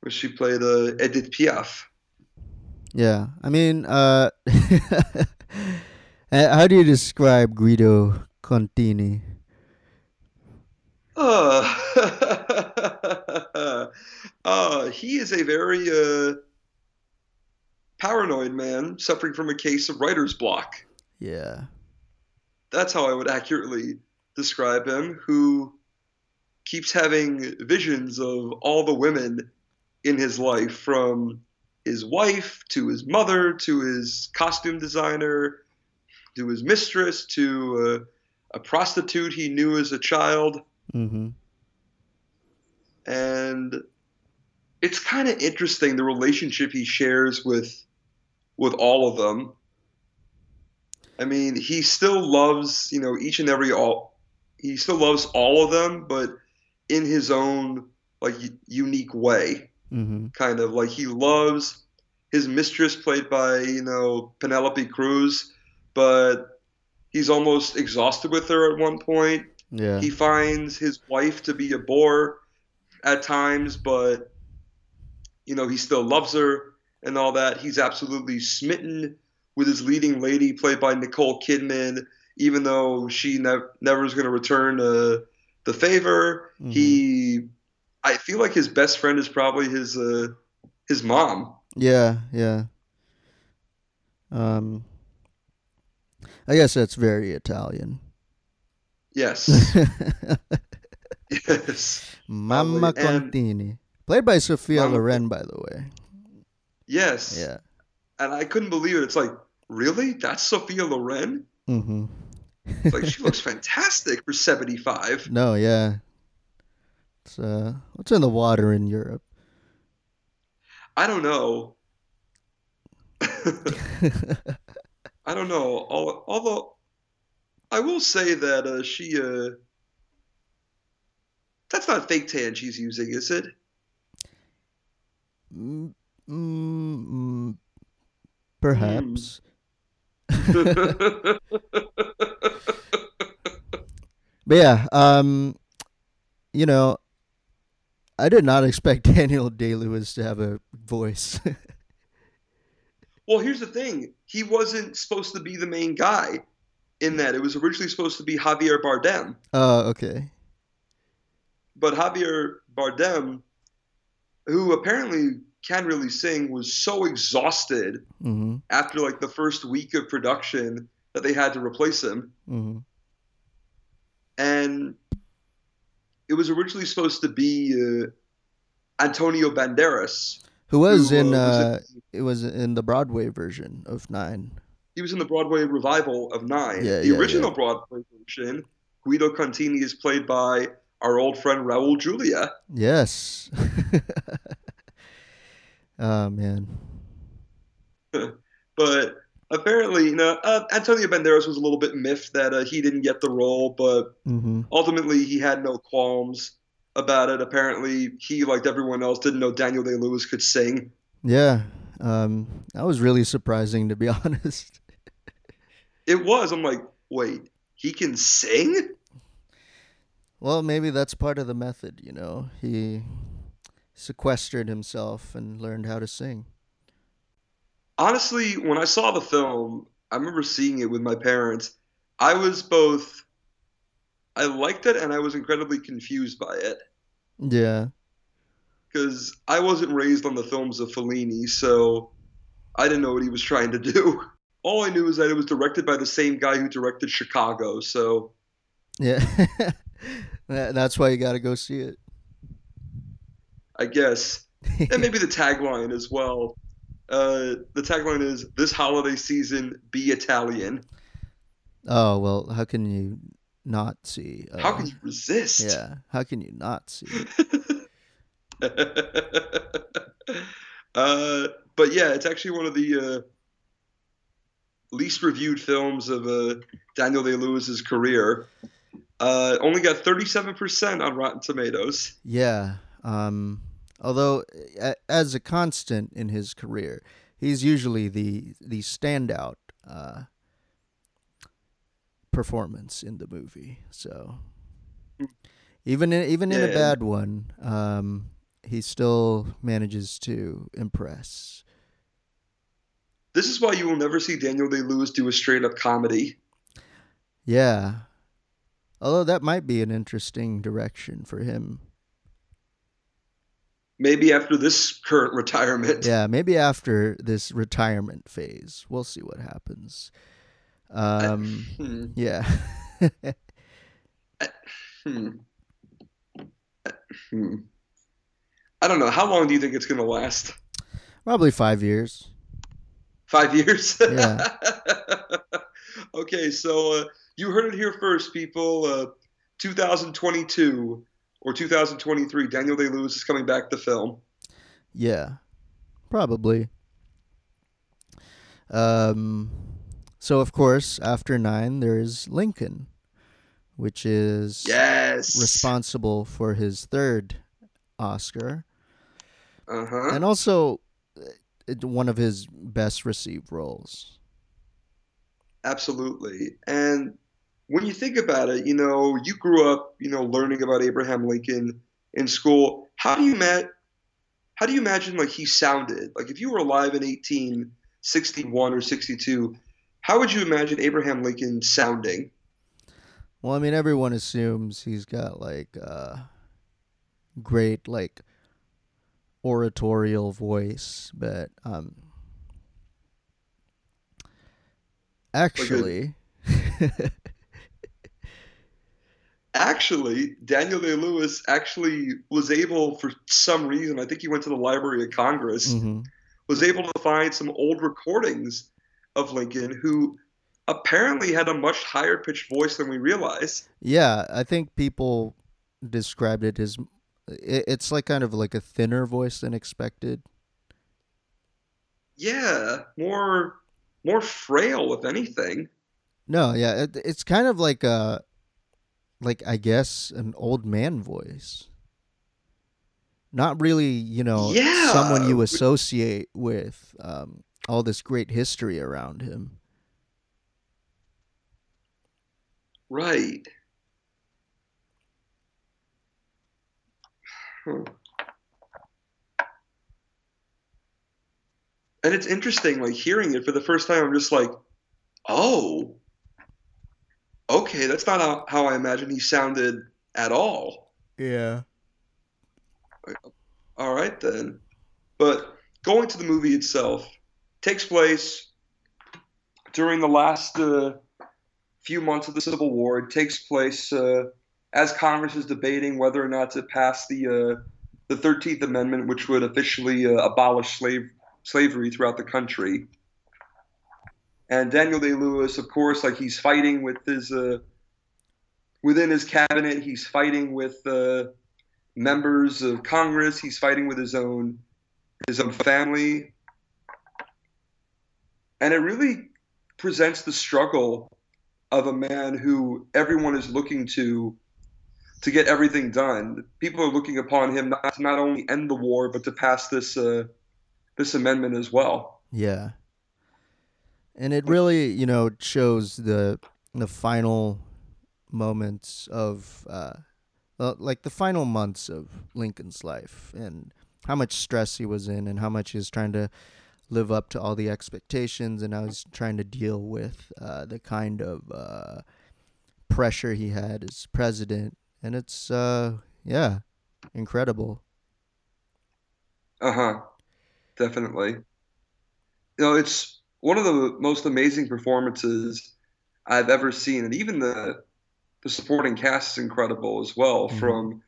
Where she played uh, Edith Piaf. Yeah, I mean, uh, how do you describe Guido Contini? Uh, uh, he is a very uh, paranoid man suffering from a case of writer's block. Yeah that's how I would accurately describe him, who keeps having visions of all the women in his life, from his wife to his mother to his costume designer to his mistress to a, a prostitute he knew as a child. Mm-hmm. And it's kind of interesting the relationship he shares with with all of them I mean, he still loves, you know, each and every all. He still loves all of them, but in his own like unique way. Mm-hmm. Kind of like he loves his mistress, played by you know Penelope Cruz, but he's almost exhausted with her at one point. Yeah. He finds his wife to be a bore at times, but you know he still loves her and all that. He's absolutely smitten with his leading lady, played by Nicole Kidman, even though she ne- never is going to return uh, the favor. Mm-hmm. He, I feel like his best friend is probably his uh, his mom. Yeah, yeah. Um, I guess that's very Italian. Yes. yes. Mamma Contini, played by Sophia Mama, Loren, by the way. Yes. Yeah. And I couldn't believe it. It's like really? That's Sophia Loren? Mm-hmm. like she looks fantastic for 75. No, yeah. It's uh what's in the water in Europe? I don't know. I don't know. Although I will say that uh, she uh that's not fake tan she's using, is it? Mm, mm, perhaps. but yeah, um, you know, I did not expect Daniel Day Lewis to have a voice. well, here's the thing: he wasn't supposed to be the main guy in that. It was originally supposed to be Javier Bardem. Oh, uh, okay. But Javier Bardem, who apparently can really sing was so exhausted mm-hmm. after like the first week of production that they had to replace him. Mm-hmm. And it was originally supposed to be uh, Antonio Banderas, who was who, in uh, was uh, it was in the Broadway version of Nine. he was in the Broadway revival of Nine. Yeah, the yeah, original yeah. Broadway version, Guido Contini is played by our old friend Raul Julia. Yes. oh man. But apparently, you know, uh, Antonio Banderas was a little bit miffed that uh, he didn't get the role, but hmm ultimately he had no qualms about it. Apparently, he, like everyone else, didn't know Daniel Day Lewis could sing. Yeah. Um, that was really surprising to be honest. It was. I'm like, wait, he can sing? Well, maybe that's part of the method, you know. He sequestered himself and learned how to sing. Honestly, when I saw the film, I remember seeing it with my parents. I was both, I liked it and I was incredibly confused by it. Yeah. because I wasn't raised on the films of Fellini, so I didn't know what he was trying to do. All I knew is that it was directed by the same guy who directed Chicago, so Yeah. That- that's why you got to go see it. I guess. And maybe the tagline as well. Uh, the tagline is "This holiday season, be Italian." oh, well, how can you not see? Uh, How can you resist? Yeah. How can you not see? uh, but yeah, it's actually one of the uh, least reviewed films of uh, Daniel Day Lewis's career. Uh, only got 37% on Rotten Tomatoes. Yeah. Um, although, a- as a constant in his career, he's usually the the standout uh, performance in the movie. So, even in, even in a bad one, um, he still manages to impress. This is why you will never see Daniel Day Lewis do a straight up comedy. Yeah. Although that might be an interesting direction for him. Maybe after this current retirement. Yeah, maybe after this retirement phase, we'll see what happens. Um, Hmm. yeah. Hmm. Hmm. I don't know. How long do you think it's going to last? Probably five years. Five years? Yeah. okay, so uh, you heard it here first, people. Uh, 2022 or 2023, Daniel Day Lewis is coming back to film. Yeah, probably. Um, so of course, after nine, there's Lincoln, which is Yes. responsible for his third Oscar, Uh huh. and also uh, one of his best received roles. Absolutely. And when you think about it, you know, you grew up, you know, learning about Abraham Lincoln in school. How do you ma- how do you imagine like he sounded? Like if you were alive in 1861 or 62, how would you imagine Abraham Lincoln sounding? Well, I mean, everyone assumes he's got like uh, great like oratorial voice, but um, actually, Actually, Daniel Day Lewis actually was able, for some reason, I think he went to the Library of Congress, mhm. was able to find some old recordings of Lincoln who apparently had a much higher pitched voice than we realize. yeah, I think people described it as it's like kind of like a thinner voice than expected. Yeah, more more frail, if anything. No, yeah, it, it's kind of like a like I guess an old man voice. Not really, you know, Yeah. someone you associate with um, all this great history around him. Right. Huh. And it's interesting, like hearing it for the first time, I'm just like, oh, okay, that's not how, how I imagine he sounded at all. Yeah. All right, then. But going to the movie itself takes place during the last uh, few months of the Civil War. It takes place uh, as Congress is debating whether or not to pass the uh, the Thirteenth Amendment, which would officially uh, abolish slave slavery throughout the country. And Daniel Day Lewis, of course, like he's fighting with his uh, within his cabinet. He's fighting with uh, members of Congress. He's fighting with his own his own family, and it really presents the struggle of a man who everyone is looking to to get everything done. People are looking upon him not to not only end the war, but to pass this uh, this amendment as well. Yeah, and it really, you know, shows the the final moments of uh, like the final months of Lincoln's life and how much stress he was in and how much he was trying to live up to all the expectations and how he's trying to deal with uh, the kind of uh, pressure he had as president. And it's uh yeah incredible. Uh-huh. Definitely. You know it's one of the most amazing performances i've ever seen and even the the supporting cast is incredible as well mm-hmm. from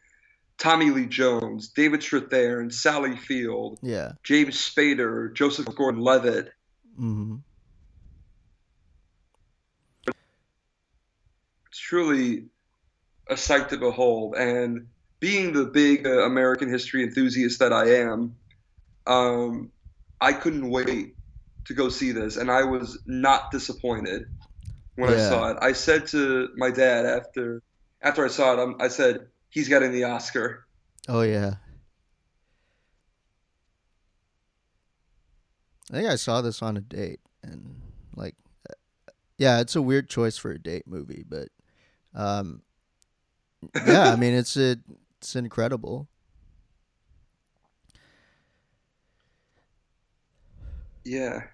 Tommy Lee Jones, David Strathairn, Sally Field, yeah, James Spader, Joseph Gordon-Levitt. Mm-hmm. It's truly a sight to behold, and being the big uh, American history enthusiast that I am, um, I couldn't wait to go see this, and I was not disappointed when yeah. I saw it. I said to my dad after after I saw it, um, I said he's getting the Oscar. Oh yeah. I think I saw this on a date, and like, yeah, it's a weird choice for a date movie, but, um, yeah, I mean, it's a, it's incredible. Yeah,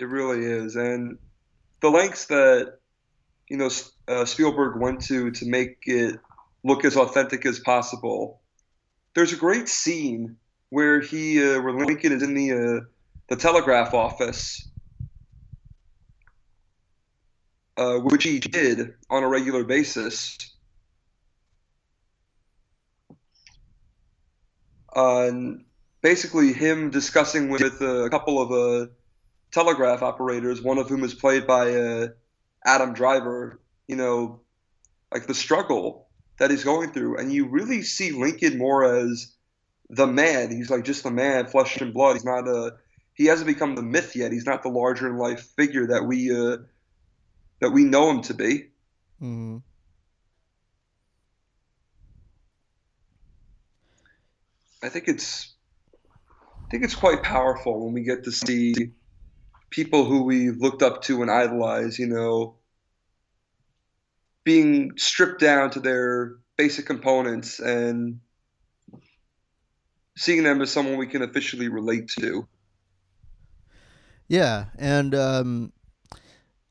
it really is, and the lengths that you know uh, Spielberg went to to make it look as authentic as possible. There's a great scene where he uh, where Lincoln is in the uh, the telegraph office, uh, which he did on a regular basis. Uh, basically, him discussing with a couple of uh, telegraph operators, one of whom is played by uh, Adam Driver, you know, like the struggle that he's going through. And you really see Lincoln more as the man. He's like just the man, flesh and blood. He's not a he hasn't become the myth yet. He's not the larger in life figure that we uh, that we know him to be. Mm-hmm. I think it's I think it's quite powerful when we get to see people who we looked up to and idolized, you know, being stripped down to their basic components and seeing them as someone we can officially relate to. Yeah, and um,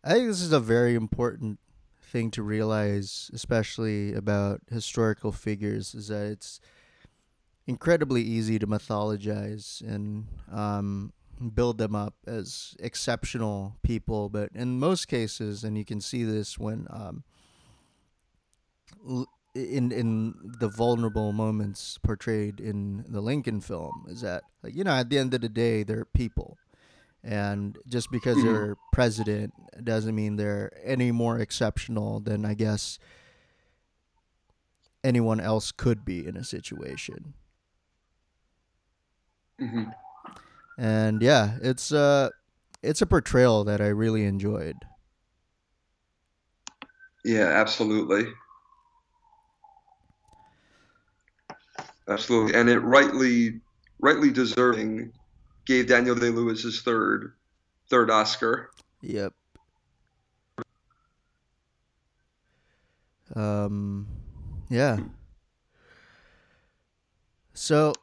I think this is a very important thing to realize, especially about historical figures, is that it's incredibly easy to mythologize and um, build them up as exceptional people. But in most cases, and you can see this when um, in in the vulnerable moments portrayed in the Lincoln film, is that like you know at the end of the day they're people. And just because mm-hmm. they're president doesn't mean they're any more exceptional than I guess anyone else could be in a situation. Mm-hmm and yeah, it's uh it's a portrayal that I really enjoyed. Yeah, absolutely. Absolutely. And it rightly rightly deserving gave Daniel Day Lewis his third third Oscar. Yep. Um yeah. So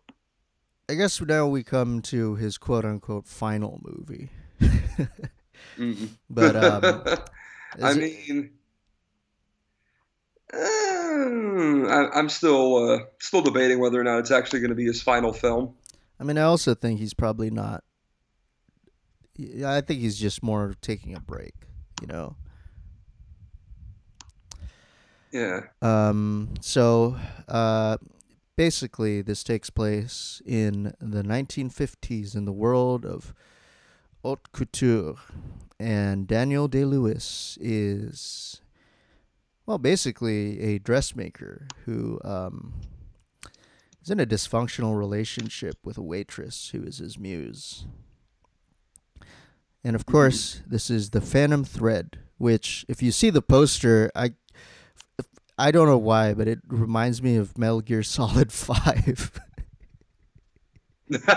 I guess now we come to his quote unquote final movie. mm-hmm. But um, I it... mean, uh, I, am still uh, still debating whether or not it's actually going to be his final film. I mean, I also think he's probably not. I think he's just more taking a break, you know. Yeah. Um. So, uh, basically, this takes place in the 1950s in the world of haute couture, and Daniel Day Lewis is, well, basically a dressmaker who um, is in a dysfunctional relationship with a waitress who is his muse. And of course, this is the Phantom Thread, which, if you see the poster, I I don't know why, but it reminds me of Metal Gear Solid Five.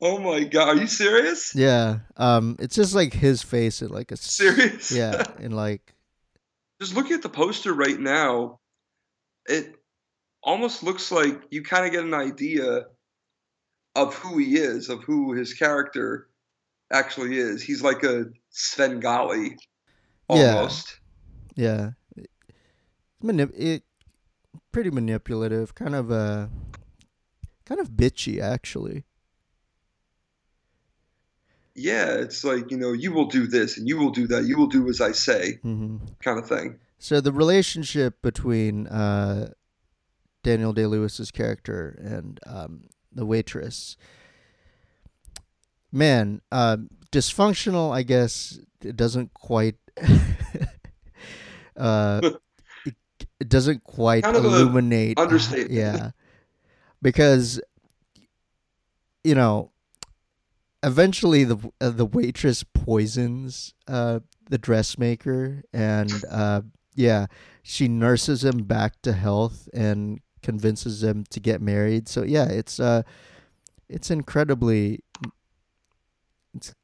oh my god, are you serious? Yeah. Um, it's just like his face in like a serious. Yeah, and like. Just looking at the poster right now, it almost looks like you kind of get an idea of who he is, of who his character actually is. He's like a Svengali almost. Yeah. yeah. Manip- it pretty manipulative, kind of uh kind of bitchy actually. Yeah, it's like, you know, you will do this and you will do that. You will do as I say. Mm-hmm. Kind of thing. So the relationship between uh Daniel Day Lewis's character and um, the waitress. Man, uh, dysfunctional. I guess it doesn't quite. uh, it, it, doesn't quite kind illuminate. Understatement. yeah, because you know, eventually the uh, the waitress poisons uh, the dressmaker, and uh, yeah, she nurses him back to health and convinces him to get married. So yeah, it's uh it's incredibly it's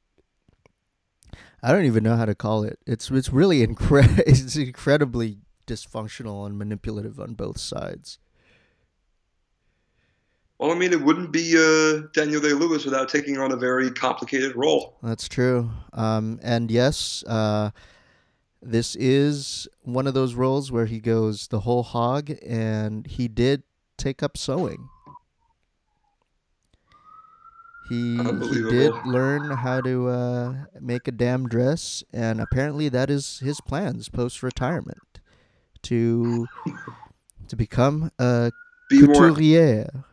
I don't even know how to call it. It's it's really incre- it's incredibly dysfunctional and manipulative on both sides. Well, I mean, it wouldn't be uh, Daniel Day Lewis without taking on a very complicated role. That's true. Um, and yes, uh, this is one of those roles where he goes the whole hog, and he did take up sewing. He he did learn how to uh, make a damn dress, and apparently that is his plans post retirement to to become a be couturier. More,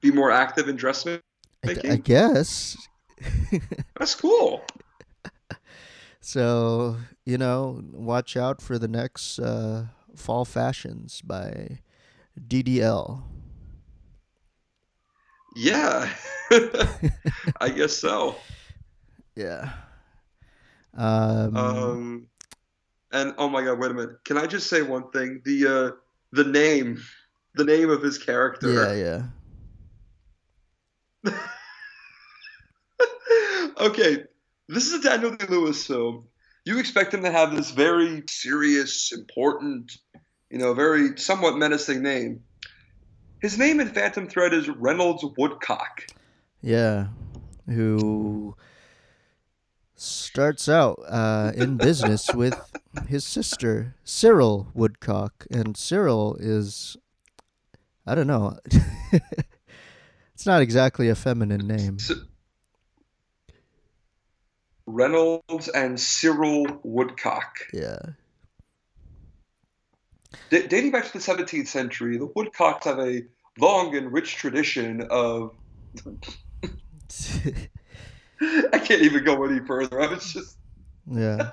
be more active in dressmaking. I, I guess. That's cool. So you know, watch out for the next uh, fall fashions by DDL. Yeah, I guess so. Yeah. Um, um, and oh my god, wait a minute. Can I just say one thing? The uh, the name, the name of his character. Yeah, yeah. okay, this is a Daniel Day Lewis film. You expect him to have this very serious, important, you know, very somewhat menacing name. His name in Phantom Thread is Reynolds Woodcock. Yeah, who starts out uh, in business with his sister Cyril Woodcock, and Cyril is, I don't know, it's not exactly a feminine name. So, Reynolds and Cyril Woodcock. Yeah. D- dating back to the 17th century, the Woodcocks have a long and rich tradition of. I can't even go any further. I was just. Yeah.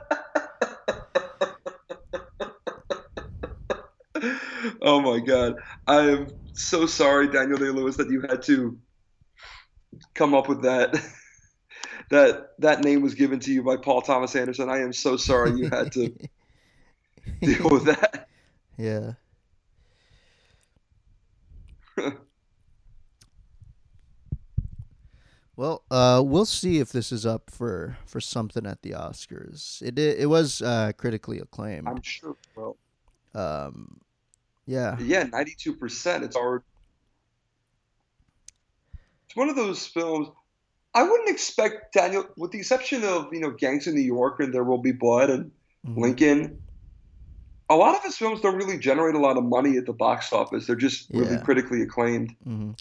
oh my god. I am so sorry, Daniel Day Lewis, that you had to come up with that that that name was given to you by Paul Thomas Anderson. I am so sorry you had to deal with that. Yeah. well, uh, we'll see if this is up for, for something at the Oscars. It it, was uh, critically acclaimed. I'm sure. Well, um, yeah. Yeah, ninety two percent. It's already. It's one of those films. I wouldn't expect Daniel, with the exception of you know Gangs in New York and There Will Be Blood and mm-hmm. Lincoln. A lot of his films don't really generate a lot of money at the box office. They're just really yeah. critically acclaimed. Mm-hmm.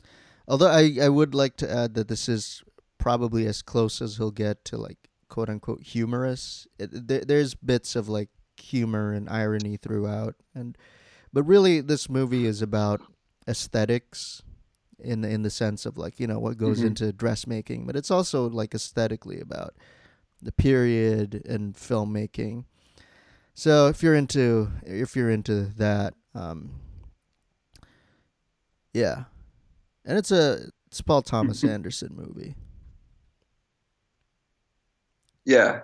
Although I, I would like to add that this is probably as close as he'll get to like quote unquote humorous. It, there, there's bits of like humor and irony throughout, and but really this movie is about aesthetics in the, in the sense of like you know what goes Mhm. into dressmaking, but it's also like aesthetically about the period and filmmaking. So if you're into if you're into that, um, yeah, and it's a it's a Paul Thomas Anderson movie. Yeah.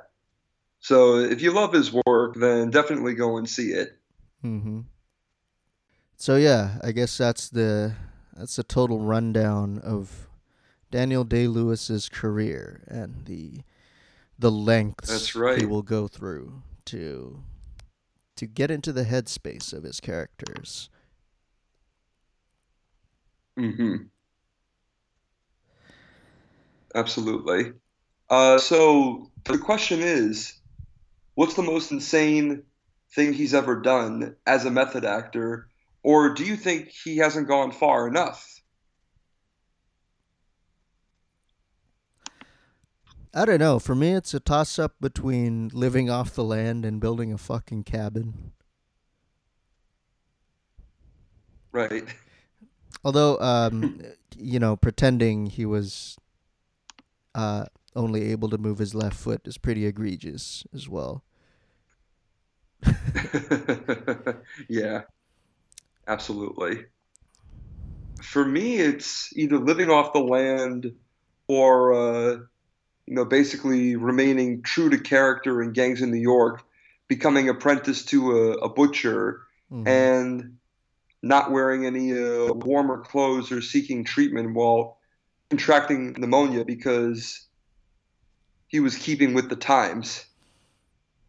So if you love his work, then definitely go and see it. hmm So yeah, I guess that's the that's a total rundown of Daniel Day Lewis's career and the the lengths That's right. he will go through to to get into the headspace of his characters. hmm Absolutely. Uh, so the question is, what's the most insane thing he's ever done as a method actor, or do you think he hasn't gone far enough? I don't know. For me, it's a toss up between living off the land and building a fucking cabin. Right. Although, um, you know, pretending he was uh, only able to move his left foot is pretty egregious as well. Yeah, absolutely. For me, it's either living off the land or, uh, you know, basically remaining true to character in Gangs in New York, becoming apprentice to a, a butcher, Mhm. and not wearing any uh, warmer clothes or seeking treatment while contracting pneumonia because he was keeping with the times.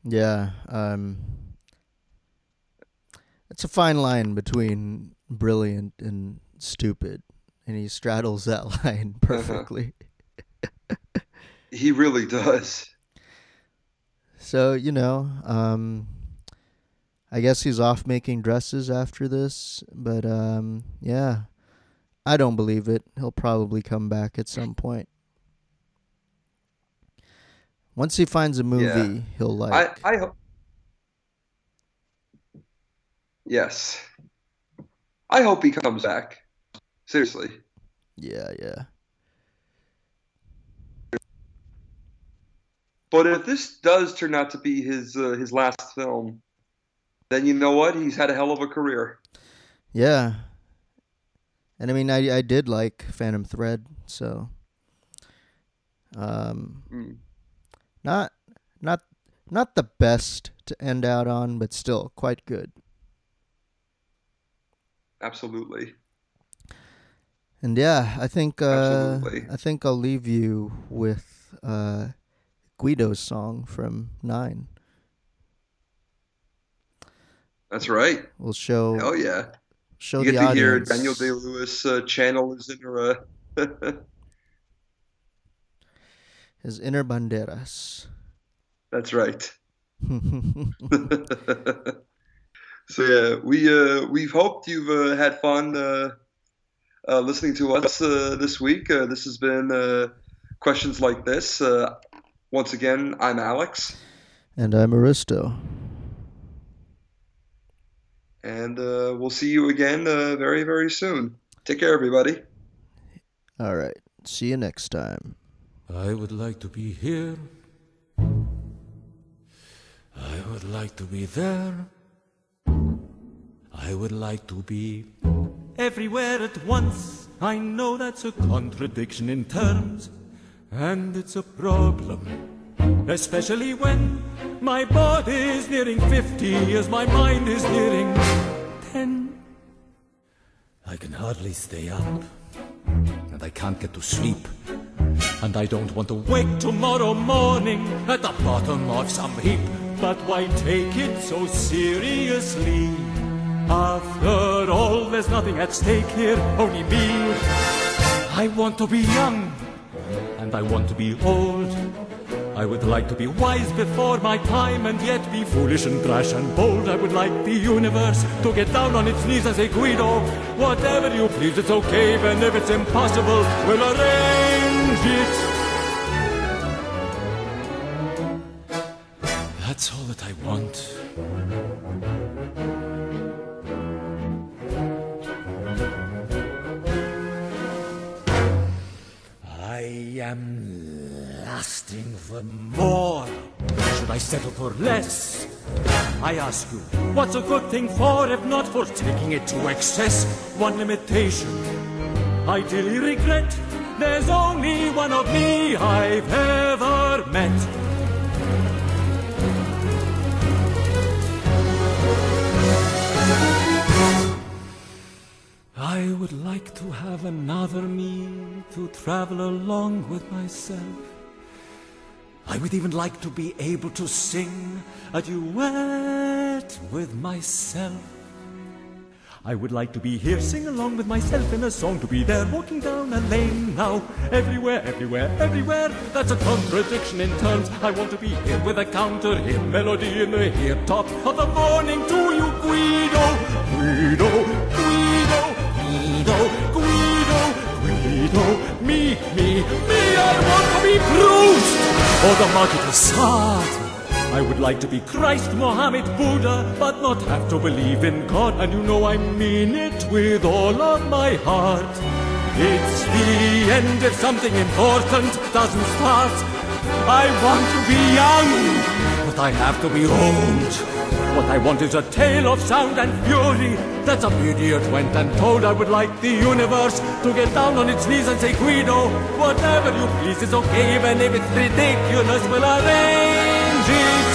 Yeah, um, it's a fine line between brilliant and stupid, and he straddles that line perfectly. He really does. So you know, um, I guess he's off making dresses after this, but um, yeah, I don't believe it. He'll probably come back at some point. Once he finds a movie Yeah. he'll like. I, I hope. Yes. I hope he comes back. Seriously. yeah, yeah. But if this does turn out to be his uh, his last film, then you know what? He's had a hell of a career. Yeah. And I mean I I did like Phantom Thread, so um Mm, not not not the best to end out on, but still quite good. absolutely. And yeah, I think uh Absolutely. I think I'll leave you with uh Guido's song from 9. That's right. We'll show Hell yeah. show You the get to hear audience Daniel Day Lewis uh, channel his inner. Uh, his inner banderas. that's right. So yeah, we uh, we've hoped you've uh, had fun uh, uh, listening to us uh, this week. Uh, this has been uh, questions like this. Once again, I'm Alex, and I'm Aristo. and uh, we'll see you again uh, very very soon. Take care, everybody. All right. See you next time. I would like to be here. I would like to be there. I would like to be everywhere at once. I know that's a contradiction in terms, and it's a problem. Especially when my body is nearing 50 as my mind is nearing 10. I can hardly stay up, and I can't get to sleep. And I don't want to wake tomorrow morning at the bottom of some heap. But why take it so seriously? After all, there's nothing at stake here, only me. I want to be young, and I want to be old. I would like to be wise before my time and yet be foolish and brash and bold. I would like the universe to get down on its knees and say, Guido, whatever you please, it's okay. And if it's impossible, we'll arrange it. That's all that I want. Am lasting for more. Should I settle for less? I ask you, what's a good thing for if not for taking it to excess? One limitation I dearly regret. There's only one of me I've ever met. I would like to have another me to travel along with myself. I would even like to be able to sing a duet with myself. I would like to be here, sing along with myself in a song, to be there walking down a lane now. Everywhere, everywhere, everywhere. That's a contradiction in terms. I want to be here with a counter hit melody in the here top of the morning to you, Guido. Guido, Guido, Guido, Guido, Guido. Me, me, me, I want to be Proust. Or the Marquis de Sade. I would like to be Christ, Mohammed, Buddha, but not have to believe in God. And you know I mean it with all of my heart. It's the end if something important doesn't start. I want to be young, but I have to be old. What I want is a tale of sound and fury. That's a beauty it went and told I would like the universe to get down on its knees and say, Guido, whatever you please is okay, even if it's ridiculous, we'll arrange it.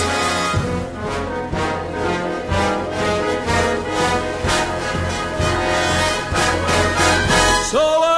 So